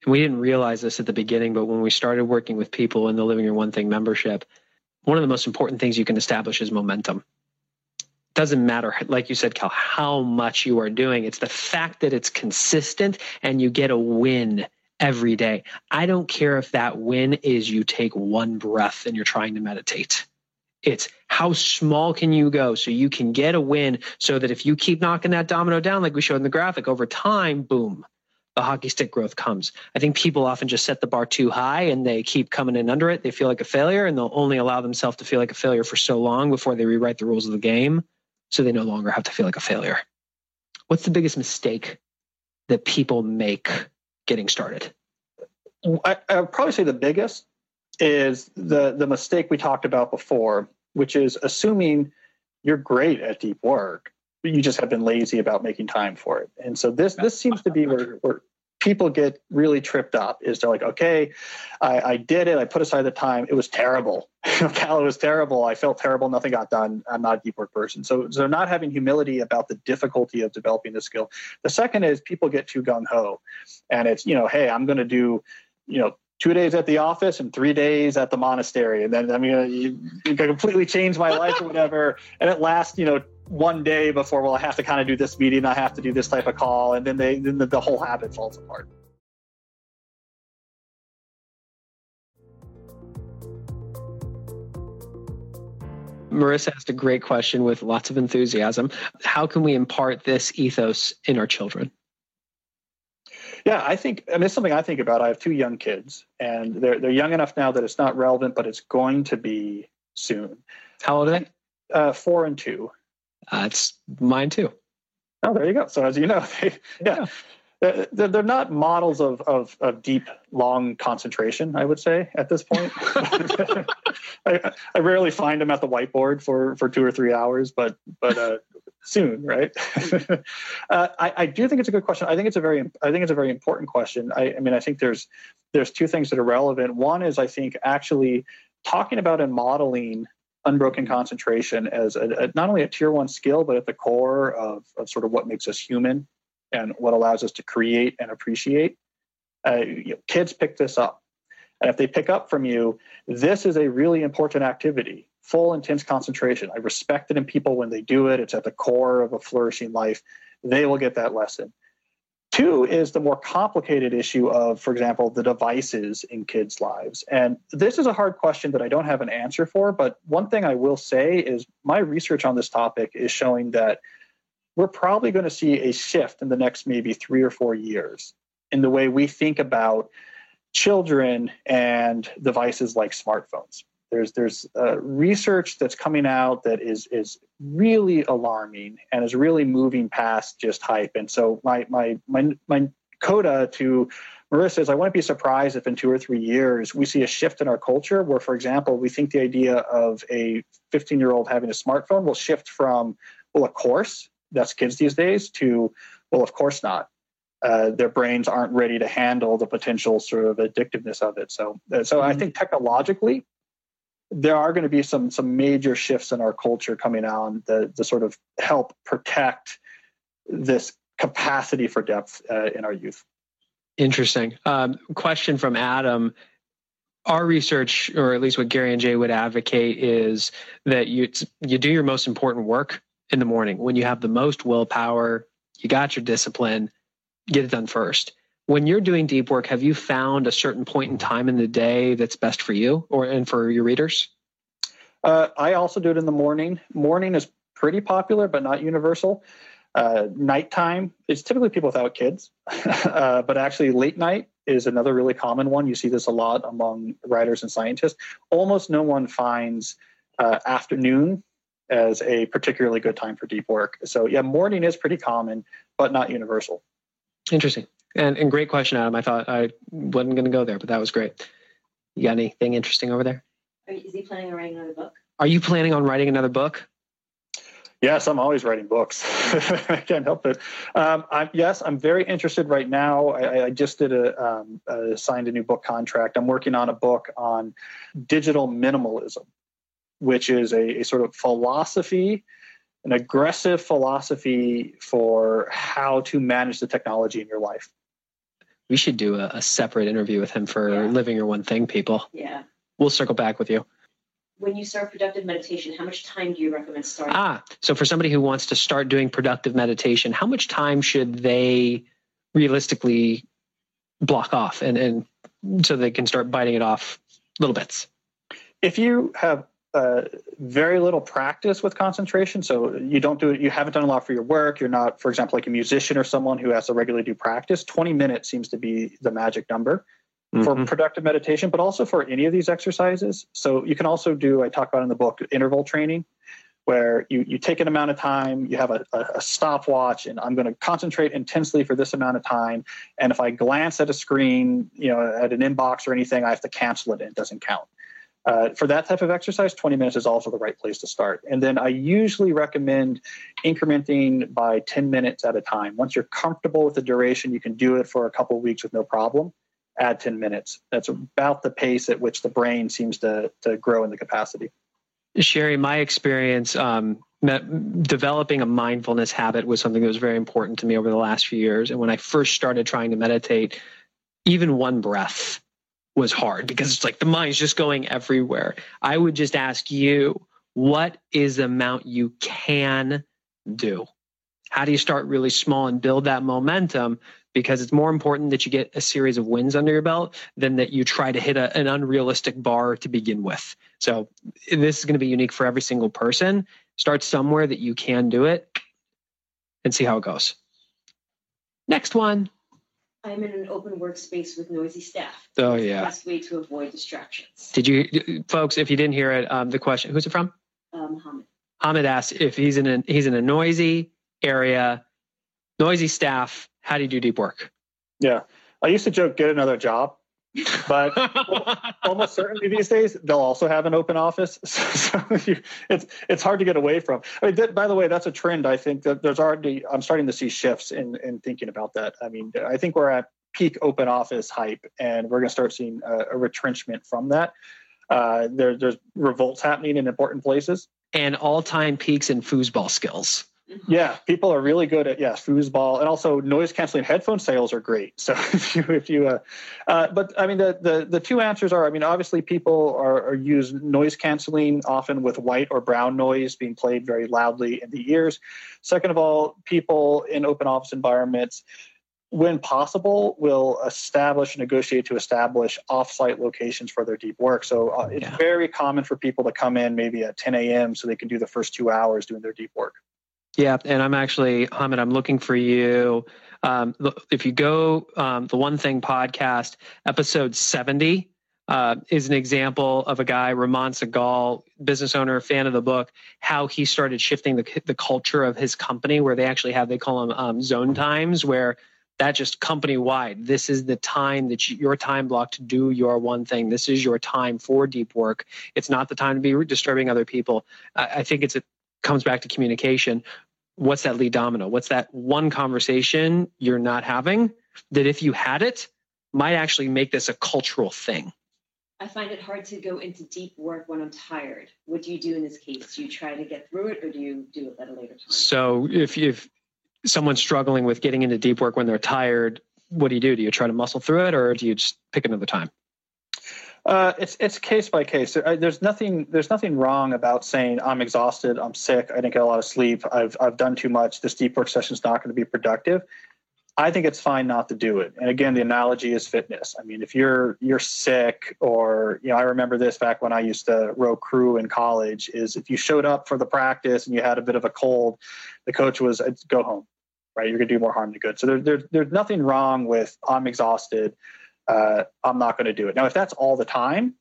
And we didn't realize this at the beginning, but when we started working with people in the Living Your One Thing membership, one of the most important things you can establish is momentum doesn't matter, like you said, Cal, how much you are doing. It's the fact that it's consistent and you get a win every day. I don't care if that win is you take one breath and you're trying to meditate. It's how small can you go so you can get a win so that if you keep knocking that domino down, like we showed in the graphic, over time, boom, the hockey stick growth comes. I think people often just set the bar too high and they keep coming in under it. They feel like a failure and they'll only allow themselves to feel like a failure for so long before they rewrite the rules of the game so they no longer have to feel like a failure. What's the biggest mistake that people make getting started? I, I would probably say the biggest is the the mistake we talked about before, which is assuming you're great at deep work, but you just have been lazy about making time for it. And so this this seems to be where, where people get really tripped up is they're like, okay, I, I did it. I put aside the time. It was terrible. <laughs> Cal, it was terrible. I felt terrible. Nothing got done. I'm not a deep work person. So, so not having humility about the difficulty of developing the skill. The second is people get too gung ho, and it's you know, hey, I'm going to do, you know, two days at the office and three days at the monastery, and then I'm uh, you, you completely change my life or whatever. And it lasts, you know, one day before well i have to kind of do this meeting i have to do this type of call and then they then the, the whole habit falls apart Marissa asked a great question with lots of enthusiasm. How can we impart this ethos in our children? Yeah, I think I mean it's something I think about. I have two young kids, and they're they're young enough now that it's not relevant, but it's going to be soon. How old are they? Uh, four and two. Uh, it's mine too. Oh, there you go. So as you know, <laughs> they, yeah, yeah. They're, they're not models of, of, of, deep, long concentration. I would say at this point, <laughs> <laughs> I, I, rarely find them at the whiteboard for, for two or three hours, but but uh, soon, right? <laughs> uh, I, I do think it's a good question. I think it's a very I think it's a very important question. I, I mean, I think there's there's two things that are relevant. One is I think actually talking about and modeling unbroken concentration as a, a, not only a tier one skill, but at the core of, of sort of what makes us human and what allows us to create and appreciate. Uh, you know, kids pick this up. And if they pick up from you, this is a really important activity, full intense concentration. I respect it in people when they do it. It's at the core of a flourishing life. They will get that lesson. Two is the more complicated issue of, for example, the devices in kids' lives. And this is a hard question that I don't have an answer for. But one thing I will say is my research on this topic is showing that we're probably going to see a shift in the next maybe three or four years in the way we think about children and devices like smartphones. There's there's uh, research that's coming out that is is really alarming and is really moving past just hype. And so my my my my coda to Marissa is I wouldn't be surprised if in two or three years we see a shift in our culture where, for example, we think the idea of a 15 year old having a smartphone will shift from, well, of course, that's kids these days, to, well, of course not. Uh, their brains aren't ready to handle the potential sort of addictiveness of it. So, uh, so mm-hmm. I think technologically, there are going to be some some major shifts in our culture coming on the the sort of help protect this capacity for depth uh, in our youth. Interesting. Um, question from Adam. Our research, or at least what Gary and Jay would advocate, is that you you do your most important work in the morning when you have the most willpower. You got your discipline. Get it done first when you're doing deep work, have you found a certain point in time in the day that's best for you or and for your readers? Uh, I also do it in the morning. Morning is pretty popular, but not universal. Uh, nighttime is typically people without kids, <laughs> uh, but actually late night is another really common one. You see this a lot among writers and scientists. Almost no one finds uh, afternoon as a particularly good time for deep work. So yeah, morning is pretty common, but not universal. Interesting. And, and great question, Adam. I thought I wasn't going to go there, but that was great. You got anything interesting over there? there? is he planning on writing another book? Are you planning on writing another book? Yes, I'm always writing books. <laughs> I can't help it. Um, I'm, yes, I'm very interested right now. I, I just did a um, uh, signed a new book contract. I'm working on a book on digital minimalism, which is a, a sort of philosophy an aggressive philosophy for how to manage the technology in your life. We should do a, a separate interview with him for yeah. living your one thing, people. Yeah. We'll circle back with you. When you start productive meditation, how much time do you recommend starting? Ah, so for somebody who wants to start doing productive meditation, how much time should they realistically block off and, and so they can start biting it off little bits? If you have uh, very little practice with concentration. So you don't do it, you haven't done a lot for your work. You're not, for example, like a musician or someone who has to regularly do practice. 20 minutes seems to be the magic number mm-hmm. for productive meditation, but also for any of these exercises. So you can also do, I talk about in the book, interval training, where you, you take an amount of time, you have a, a stopwatch, and I'm going to concentrate intensely for this amount of time. And if I glance at a screen, you know, at an inbox or anything, I have to cancel it and it doesn't count. Uh, for that type of exercise, 20 minutes is also the right place to start. And then I usually recommend incrementing by 10 minutes at a time. Once you're comfortable with the duration, you can do it for a couple weeks with no problem. Add 10 minutes. That's about the pace at which the brain seems to, to grow in the capacity. Sherry, my experience um, developing a mindfulness habit was something that was very important to me over the last few years. And when I first started trying to meditate, even one breath was hard because it's like the mind's just going everywhere. I would just ask you, what is the amount you can do? How do you start really small and build that momentum? Because it's more important that you get a series of wins under your belt than that you try to hit a, an unrealistic bar to begin with. So this is going to be unique for every single person. Start somewhere that you can do it and see how it goes. Next one. I'm in an open workspace with noisy staff. Oh yeah. The best way to avoid distractions. Did you, folks? If you didn't hear it, um, the question: Who's it from? Um, Hamid. Hamid asked if he's in a he's in a noisy area, noisy staff. How do you do deep work? Yeah, I used to joke, get another job but <laughs> almost certainly these days they'll also have an open office. <laughs> So, so you, it's it's hard to get away from. I mean, by the way that's a trend. I think that there's already i'm starting to see shifts in in thinking about that. I mean i think we're at peak open office hype and we're going to start seeing a, a retrenchment from that. Uh, there, there's revolts happening in important places. And all-time peaks in foosball skills Mm-hmm. Yeah, people are really good at yes, foosball, and also noise canceling headphone sales are great. <laughs> So if you if you, uh, uh, but I mean the, the the two answers are I mean obviously people are, are use noise canceling often with white or brown noise being played very loudly in the ears. Second of all, people in open office environments when possible, will establish, negotiate to establish offsite locations for their deep work. So uh, it's yeah. very common for people to come in maybe at 10 a.m. so they can do the first two hours doing their deep work. Yeah, and I'm actually, Hamid, I'm looking for you. Um, if you go, um, the One Thing podcast, episode 70, uh, is an example of a guy, Ramon Segal, business owner, fan of the book, how he started shifting the, the culture of his company, where they actually have, they call them um, zone times, where that just company wide. This is the time that you, your time block to do your one thing. This is your time for deep work. It's not the time to be disturbing other people. I, I think it's it comes back to communication. What's that lead domino? What's that one conversation you're not having that if you had it might actually make this a cultural thing? I find it hard to go into deep work when I'm tired. What do you do in this case? Do you try to get through it or do you do it at a later time? So if if someone's struggling with getting into deep work when they're tired, what do you do? Do you try to muscle through it or do you just pick another time? Uh, it's it's case by case. There's nothing there's nothing wrong about saying I'm exhausted, I'm sick, I didn't get a lot of sleep, I've I've done too much. This deep work session is not going to be productive. I think it's fine not to do it. And again, the analogy is fitness. I mean, if you're you're sick or you know, I remember this back when I used to row crew in college is if you showed up for the practice and you had a bit of a cold, the coach was go home, right? You're gonna do more harm than good. So there, there there's nothing wrong with I'm exhausted, uh, I'm not gonna do it. Now if that's all the time,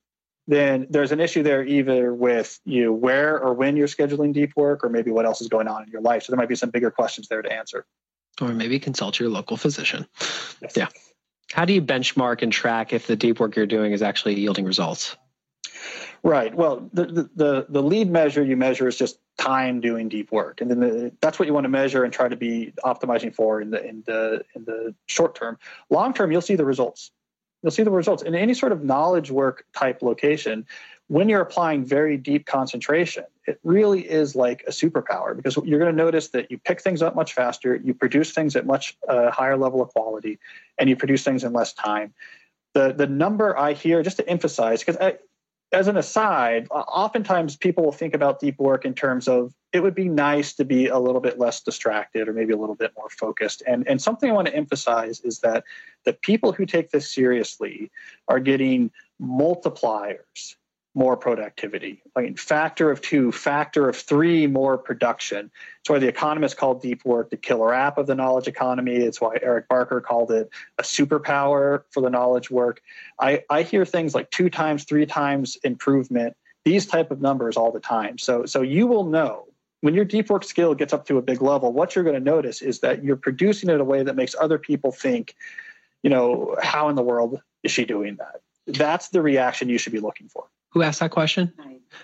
then there's an issue there either with you where or when you're scheduling deep work or maybe what else is going on in your life. So there might be some bigger questions there to answer or maybe consult your local physician. Yes. Yeah. How do you benchmark and track if the deep work you're doing is actually yielding results? Right. Well, the, the, the lead measure you measure is just time doing deep work, and then the, that's what you want to measure and try to be optimizing for in the in the in the short term. Long term, you'll see the results. You'll see the results in any sort of knowledge work type location when you're applying very deep concentration, it really is like a superpower because you're going to notice that you pick things up much faster, you produce things at much uh, higher level of quality, and you produce things in less time. The the number I hear, just to emphasize, because as an aside, oftentimes people will think about deep work in terms of it would be nice to be a little bit less distracted or maybe a little bit more focused. And, and something I want to emphasize is that the people who take this seriously are getting multipliers more productivity. I mean, factor of two, factor of three more production. It's why the economists called deep work the killer app of the knowledge economy. It's why Eric Barker called it a superpower for the knowledge work. I, I hear things like two times, three times improvement, these type of numbers all the time. So, so you will know when your deep work skill gets up to a big level, what you're going to notice is that you're producing it in a way that makes other people think, you know, how in the world is she doing that? That's the reaction you should be looking for. Who asked that question?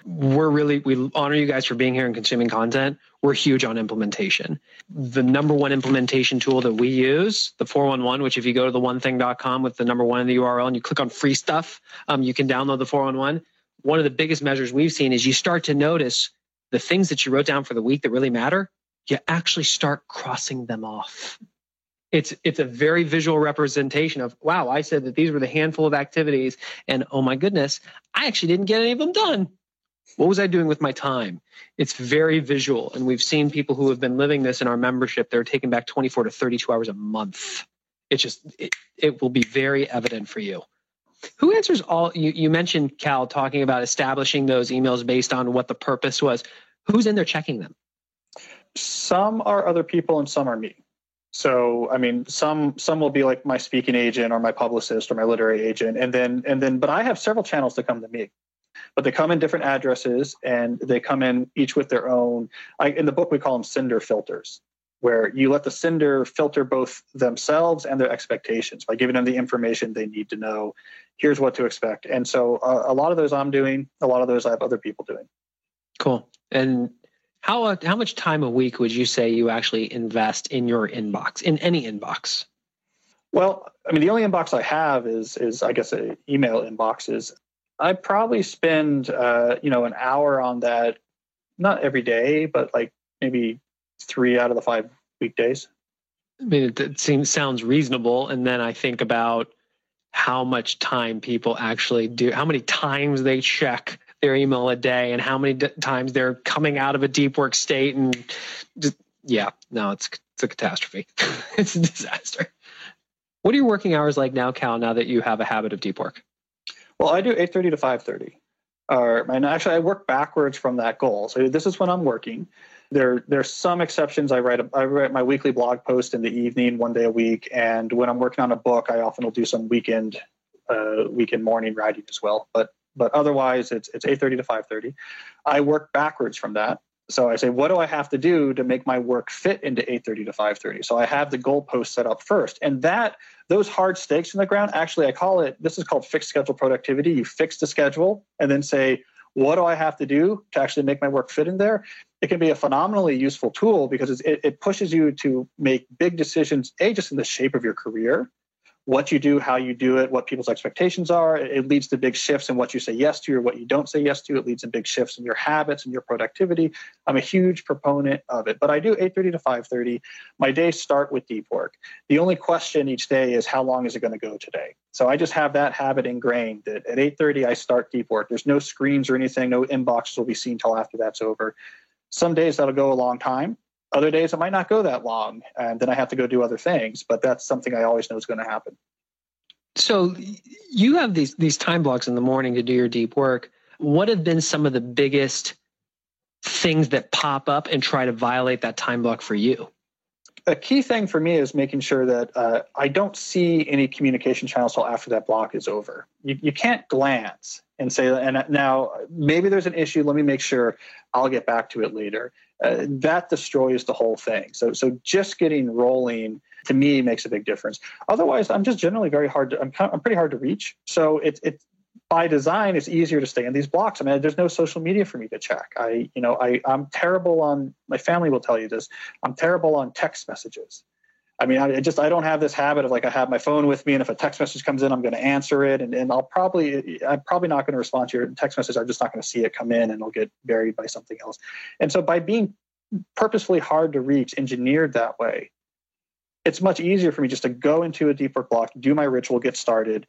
We're really, we honor you guys for being here and consuming content. We're huge on implementation. The number one implementation tool that we use, the 411, which if you go to the onething.com with the number one in the URL and you click on free stuff, um, you can download the 411. One of the biggest measures we've seen is you start to notice the things that you wrote down for the week that really matter, you actually start crossing them off it's it's a very visual representation of wow i said that these were the handful of activities and oh my goodness i actually didn't get any of them done. What was i doing with my time? It's very visual. And we've seen people who have been living this in our membership they're taking back 24 to 32 hours a month. It's just it, it will be very evident for you. Who answers all you, you mentioned cal talking about establishing those emails based on what the purpose was. Who's in there checking them? Some are other people and some are me so i mean some some will be like my speaking agent or my publicist or my literary agent. And then and then but i have several channels that come to me. But they come in different addresses and they come in each with their own I, in the book we call them sender filters where you let the sender filter both themselves and their expectations by giving them the information they need to know. Here's what to expect. And so uh, a lot of those i'm doing a lot of those i have other people doing. Cool. And how uh, how much time a week would you say you actually invest in your inbox in any inbox? Well, I mean, the only inbox I have is is I guess a email inbox is. I probably spend uh, you know an hour on that, not every day, but like maybe three out of the five weekdays. I mean, it, it seems sounds reasonable, and then I think about how much time people actually do, how many times they check their email a day and how many d- times they're coming out of a deep work state and just, yeah, no, it's it's a catastrophe. <laughs> it's a disaster. What are your working hours like now, Cal? Now that you have a habit of deep work? Well, I do eight thirty to five thirty. Or, and actually, I work backwards from that goal. So this is when I'm working. There, there's some exceptions. I write, a, I write my weekly blog post in the evening, one day a week, and when I'm working on a book, I often will do some weekend, uh, weekend morning writing as well. But, but otherwise, it's it's 8:30 to 5:30. I work backwards from that. So I say, what do I have to do to make my work fit into 8:30 to 5:30? So I have the goalpost set up first, and that those hard stakes in the ground. Actually, I call it. This is called fixed schedule productivity. You fix the schedule, and then say, what do I have to do to actually make my work fit in there? It can be a phenomenally useful tool because it, it pushes you to make big decisions, a just in the shape of your career, what you do, how you do it, what people's expectations are. It leads to big shifts in what you say yes to or what you don't say yes to. It leads to big shifts in your habits and your productivity. I'm a huge proponent of it. But I do 8:30 to 5:30. My days start with deep work. The only question each day is how long is it going to go today? So I just have that habit ingrained that at 8:30 I start deep work. There's no screens or anything. No inboxes will be seen till after that's over. Some days that'll go a long time other days it might not go that long, and then I have to go do other things. But that's something I always know is going to happen. So you have these these time blocks in the morning to do your deep work. What have been some of the biggest things that pop up and try to violate that time block for you? A key thing for me is making sure that uh, I don't see any communication channels till after that block is over. You, you can't glance and say, and now maybe there's an issue. Let me make sure I'll get back to it later uh, that destroys the whole thing. So, so just getting rolling to me makes a big difference. Otherwise, I'm just generally very hard. To, I'm, I'm pretty hard to reach. So it's it by design, it's easier to stay in these blocks. I mean, there's no social media for me to check. I, you know, I I'm terrible on. My family will tell you this. I'm terrible on text messages. I mean, I just I don't have this habit of like I have my phone with me, and if a text message comes in, I'm going to answer it, and, and I'll probably I'm probably not going to respond to your text message. I'm just not going to see it come in, and it'll get buried by something else. And so by being purposefully hard to reach, engineered that way, it's much easier for me just to go into a deep work block, do my ritual, get started,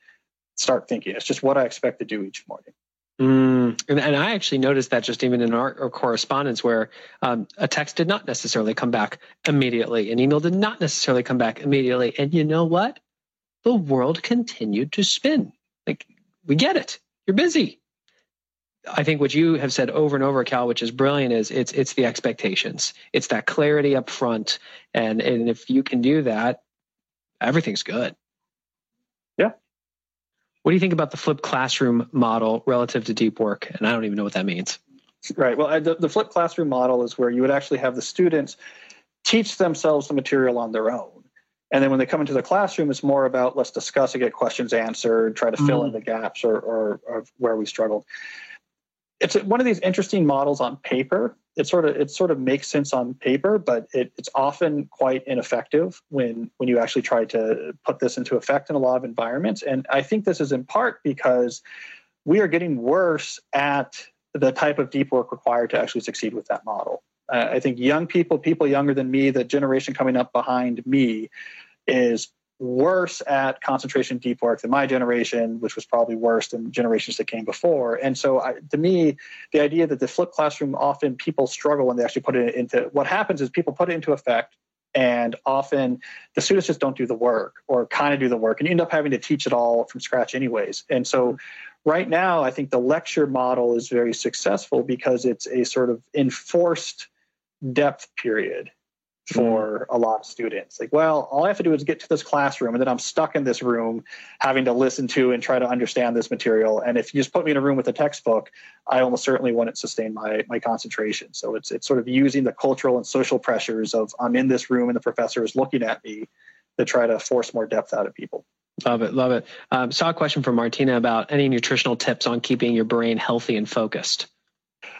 start thinking. It's just what I expect to do each morning. Mm, and, and, I actually noticed that just even in our, our correspondence, where um, a text did not necessarily come back immediately, an email did not necessarily come back immediately. And you know what? The world continued to spin. Like, we get it. You're busy. I think what you have said over and over, Cal, which is brilliant, is it's it's the expectations. It's that clarity up front. And and if you can do that, everything's good. What do you think about the flipped classroom model relative to deep work? And I don't even know what that means. Right. Well, the, the flipped classroom model is where you would actually have the students teach themselves the material on their own. And then when they come into the classroom, it's more about let's discuss and get questions answered, try to fill mm. in the gaps or, or, or where we struggled it's one of these interesting models on paper. It sort of it sort of makes sense on paper, but it, it's often quite ineffective when when you actually try to put this into effect in a lot of environments. And I think this is in part because we are getting worse at the type of deep work required to actually succeed with that model. Uh, I think young people, people younger than me, the generation coming up behind me, is worse at concentration deep work than my generation, which was probably worse than generations that came before. And so, I, to me, the idea that the flipped classroom often people struggle when they actually put it into what happens is people put it into effect. And often the students just don't do the work or kind of do the work, and you end up having to teach it all from scratch, anyways. And so, right now, I think the lecture model is very successful because it's a sort of enforced depth period for mm. a lot of students. Like, well, all I have to do is get to this classroom, and then I'm stuck in this room having to listen to and try to understand this material. And if you just put me in a room with a textbook, I almost certainly wouldn't sustain my my concentration. So it's it's sort of using the cultural and social pressures of I'm in this room and the professor is looking at me to try to force more depth out of people. Love it, love it. Um, saw a question from Martina about any nutritional tips on keeping your brain healthy and focused.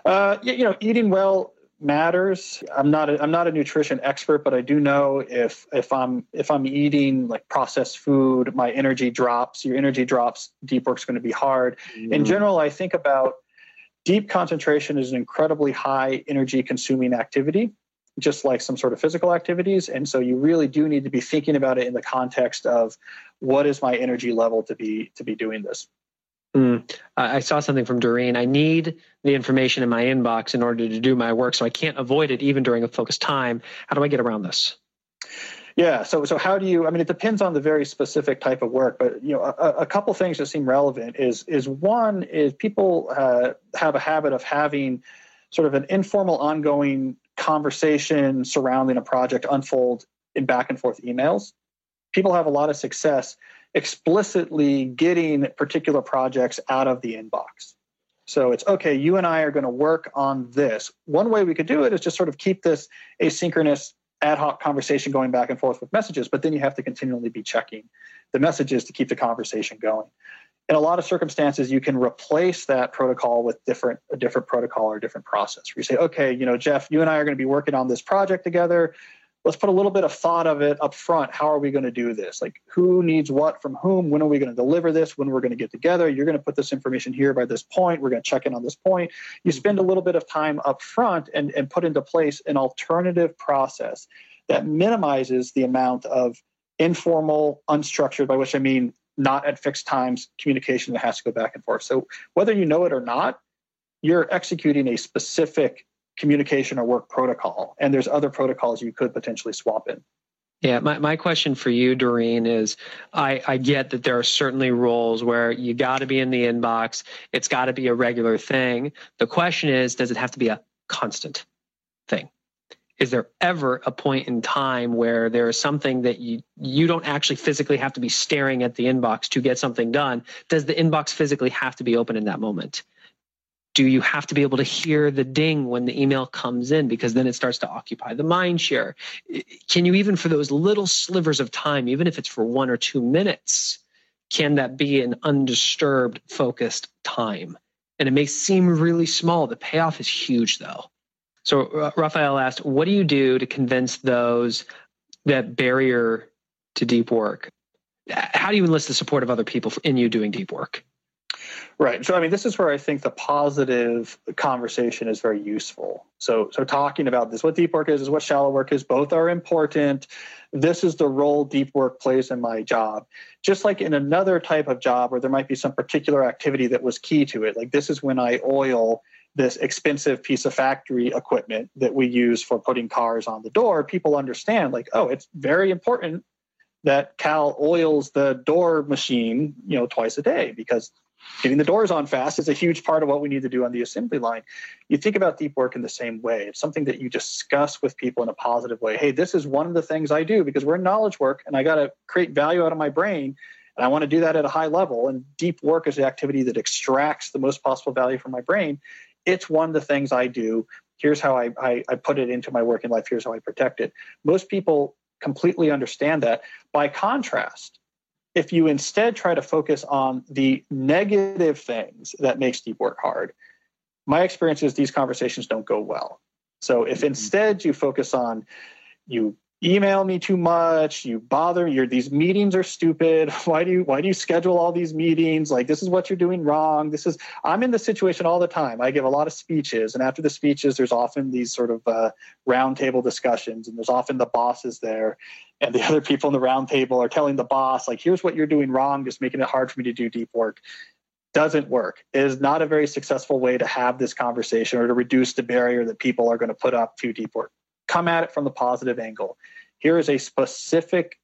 Uh, you know, eating well matters. I'm not a, I'm not a nutrition expert, but I do know if if I'm if I'm eating like processed food, my energy drops. Your energy drops. Deep work's going to be hard. Mm. In general, I think about deep concentration is an incredibly high energy consuming activity just like some sort of physical activities and so you really do need to be thinking about it in the context of what is my energy level to be to be doing this Mm. I saw something from Doreen. I need the information in my inbox in order to do my work, so I can't avoid it even during a focused time. How do I get around this? Yeah. So, so how do you? I mean, it depends on the very specific type of work, but you know, a, a couple things that seem relevant is is one is people uh, have a habit of having sort of an informal, ongoing conversation surrounding a project unfold in back and forth emails. People have a lot of success explicitly getting particular projects out of the inbox. So it's okay, you and I are going to work on this. One way we could do it is just sort of keep this asynchronous ad hoc conversation going back and forth with messages, but then you have to continually be checking the messages to keep the conversation going. In a lot of circumstances, you can replace that protocol with different a different protocol or a different process. Where you say, okay, you know, Geoff, you and I are going to be working on this project together let's put a little bit of thought of it up front. How are we going to do this? Like who needs what from whom? When are we going to deliver this? When we're going to get together? You're going to put this information here by this point. We're going to check in on this point. You spend a little bit of time up front and, and put into place an alternative process that minimizes the amount of informal, unstructured, by which I mean not at fixed times, communication that has to go back and forth. So whether you know it or not, you're executing a specific communication or work protocol. And there's other protocols you could potentially swap in. Yeah, my, my question for you, Doreen, is I, I get that there are certainly roles where you got to be in the inbox. It's got to be a regular thing. The question is, does it have to be a constant thing? Is there ever a point in time where there is something that you you don't actually physically have to be staring at the inbox to get something done? Does the inbox physically have to be open in that moment? Do you have to be able to hear the ding when the email comes in? Because then it starts to occupy the mind share. Can you even for those little slivers of time even if it's for one or two minutes can that be an undisturbed focused time? And it may seem really small. The payoff is huge though. So raphael asked what do you do to convince those that barrier to deep work? How do you enlist the support of other people in you doing deep work Right. So I mean, this is where I think the positive conversation is very useful. So so talking about this, what deep work is, is what shallow work is. Both are important. This is the role deep work plays in my job. Just like in another type of job where there might be some particular activity that was key to it. Like this is when I oil this expensive piece of factory equipment that we use for putting cars on the door. People understand, like, oh, it's very important that Cal oils the door machine, you know, twice a day because getting the doors on fast is a huge part of what we need to do on the assembly line. You think about deep work in the same way. It's something that you discuss with people in a positive way. Hey, this is one of the things I do because we're in knowledge work and I got to create value out of my brain. And I want to do that at a high level. And deep work is the activity that extracts the most possible value from my brain. It's one of the things I do. Here's how I, I, I put it into my working life. Here's how I protect it. Most people completely understand that. By contrast, if you instead try to focus on the negative things that makes deep work hard, my experience is these conversations don't go well. So if mm-hmm. instead you focus on you email me too much you bother your these meetings are stupid <laughs> why do you why do you schedule all these meetings like this is what you're doing wrong this is i'm in the situation all the time i give a lot of speeches and after the speeches there's often these sort of uh, roundtable discussions and there's often the bosses there and the <laughs> other people in the roundtable are telling the boss like here's what you're doing wrong just making it hard for me to do deep work. Doesn't work. It is not a very successful way to have this conversation or to reduce the barrier that people are going to put up to deep work come at it from the positive angle. Here is a specific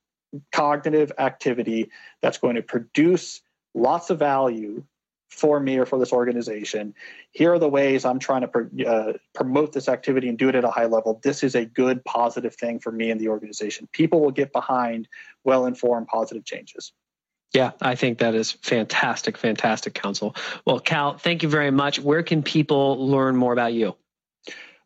cognitive activity that's going to produce lots of value for me or for this organization. Here are the ways I'm trying to uh, promote this activity and do it at a high level. This is a good, positive thing for me and the organization. People will get behind well informed, positive changes. Yeah, I think that is fantastic, fantastic counsel. Well, Cal, thank you very much. Where can people learn more about you?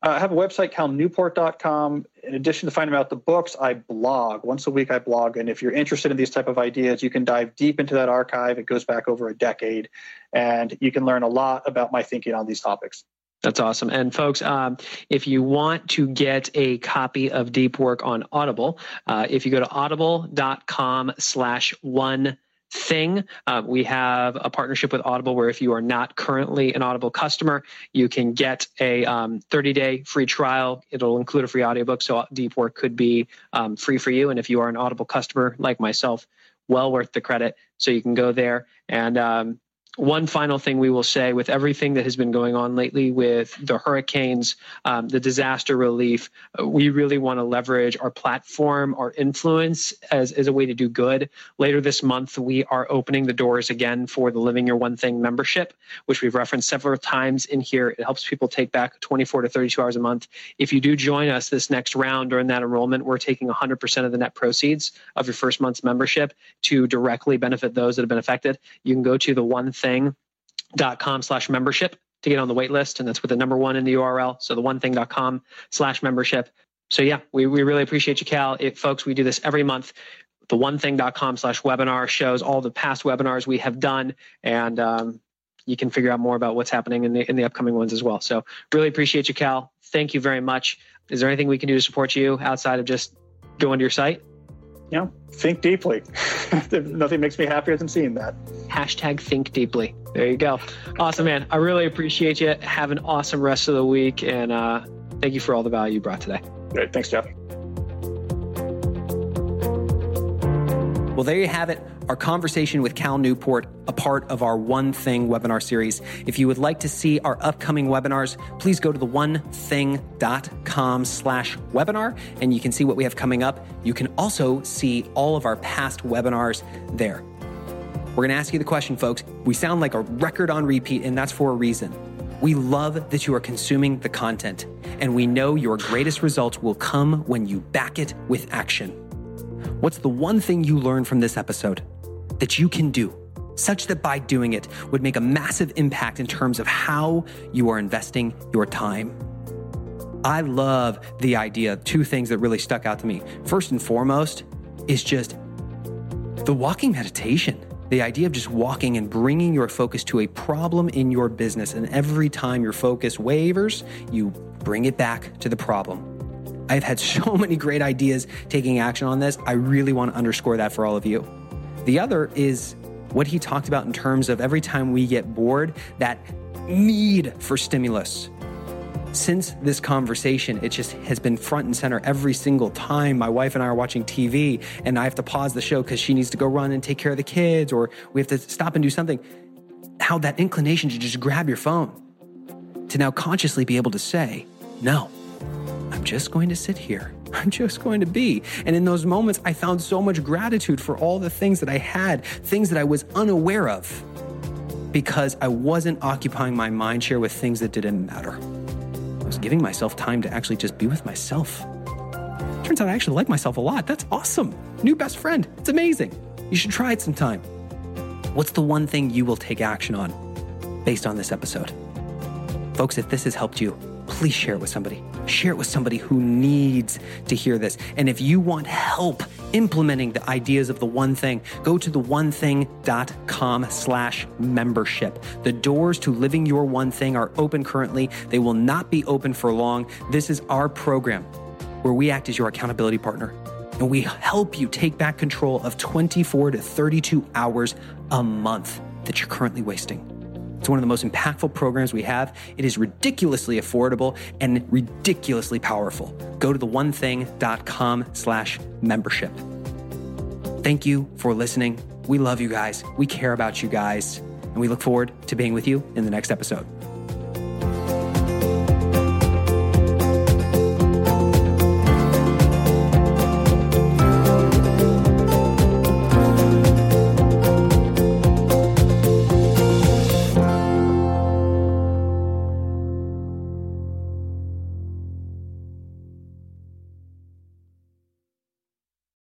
Uh, I have a website, calnewport.com. In addition to finding out the books, I blog. Once a week, I blog. And if you're interested in these type of ideas, you can dive deep into that archive. It goes back over a decade. And you can learn a lot about my thinking on these topics. That's awesome. And folks, um, if you want to get a copy of Deep Work on Audible, uh, if you go to audible.com slash one thing. Uh, we have a partnership with Audible where if you are not currently an Audible customer, you can get a 30 um, day free trial. It'll include a free audiobook. So Deep Work could be um, free for you. And if you are an Audible customer like myself, well worth the credit. So you can go there and um, one final thing we will say with everything that has been going on lately with the hurricanes, um, the disaster relief, uh, we really want to leverage our platform, our influence as, as a way to do good. Later this month, we are opening the doors again for the Living Your One Thing membership, which we've referenced several times in here. It helps people take back 24 to 32 hours a month. If you do join us this next round during that enrollment, we're taking 100% of the net proceeds of your first month's membership to directly benefit those that have been affected. You can go to the one thing thing.com slash membership to get on the wait list. And that's with the number one in the URL. So the one thing.com slash membership. So yeah, we, we really appreciate you, Cal. It, folks, we do this every month. The one thing.com slash webinar shows all the past webinars we have done. And um, you can figure out more about what's happening in the in the upcoming ones as well. So really appreciate you, Cal. Thank you very much. Is there anything we can do to support you outside of just going to your site? You know, think deeply. <laughs> Nothing makes me happier than seeing that. Hashtag think deeply. There you go. Awesome, man. I really appreciate you. Have an awesome rest of the week. And uh, thank you for all the value you brought today. Great. Thanks, Geoff. Well, there you have it, our conversation with Cal Newport, a part of our One Thing webinar series. If you would like to see our upcoming webinars, please go to the onething.com slash webinar and you can see what we have coming up. You can also see all of our past webinars there. We're going to ask you the question, folks. We sound like a record on repeat, and that's for a reason. We love that you are consuming the content, and we know your greatest results will come when you back it with action. What's the one thing you learned from this episode that you can do, such that by doing it would make a massive impact in terms of how you are investing your time? I love the idea. Two things that really stuck out to me. First and foremost is just the walking meditation. The idea of just walking and bringing your focus to a problem in your business. And every time your focus wavers, you bring it back to the problem. I've had so <laughs> many great ideas taking action on this. I really want to underscore that for all of you. The other is what he talked about in terms of every time we get bored, that need for stimulus. Since this conversation, it just has been front and center every single time my wife and I are watching TV and I have to pause the show because she needs to go run and take care of the kids or we have to stop and do something. How that inclination to just grab your phone, to now consciously be able to say, no, I'm just going to sit here. <laughs> I'm just going to be. And in those moments, I found so much gratitude for all the things that I had, things that I was unaware of, because I wasn't occupying my mind share with things that didn't matter. I was giving myself time to actually just be with myself. Turns out I actually like myself a lot. That's awesome. New best friend. It's amazing. You should try it sometime. What's the one thing you will take action on based on this episode? Folks, if this has helped you, please share it with somebody. Share it with somebody who needs to hear this. And if you want help implementing the ideas of the one thing, go to the onething.com slash membership. The doors to living your one thing are open currently. They will not be open for long. This is our program where we act as your accountability partner and we help you take back control of 24 to 32 hours a month that you're currently wasting. It's one of the most impactful programs we have. It is ridiculously affordable and ridiculously powerful. Go to the onething.com slash membership. Thank you for listening. We love you guys. We care about you guys. And we look forward to being with you in the next episode.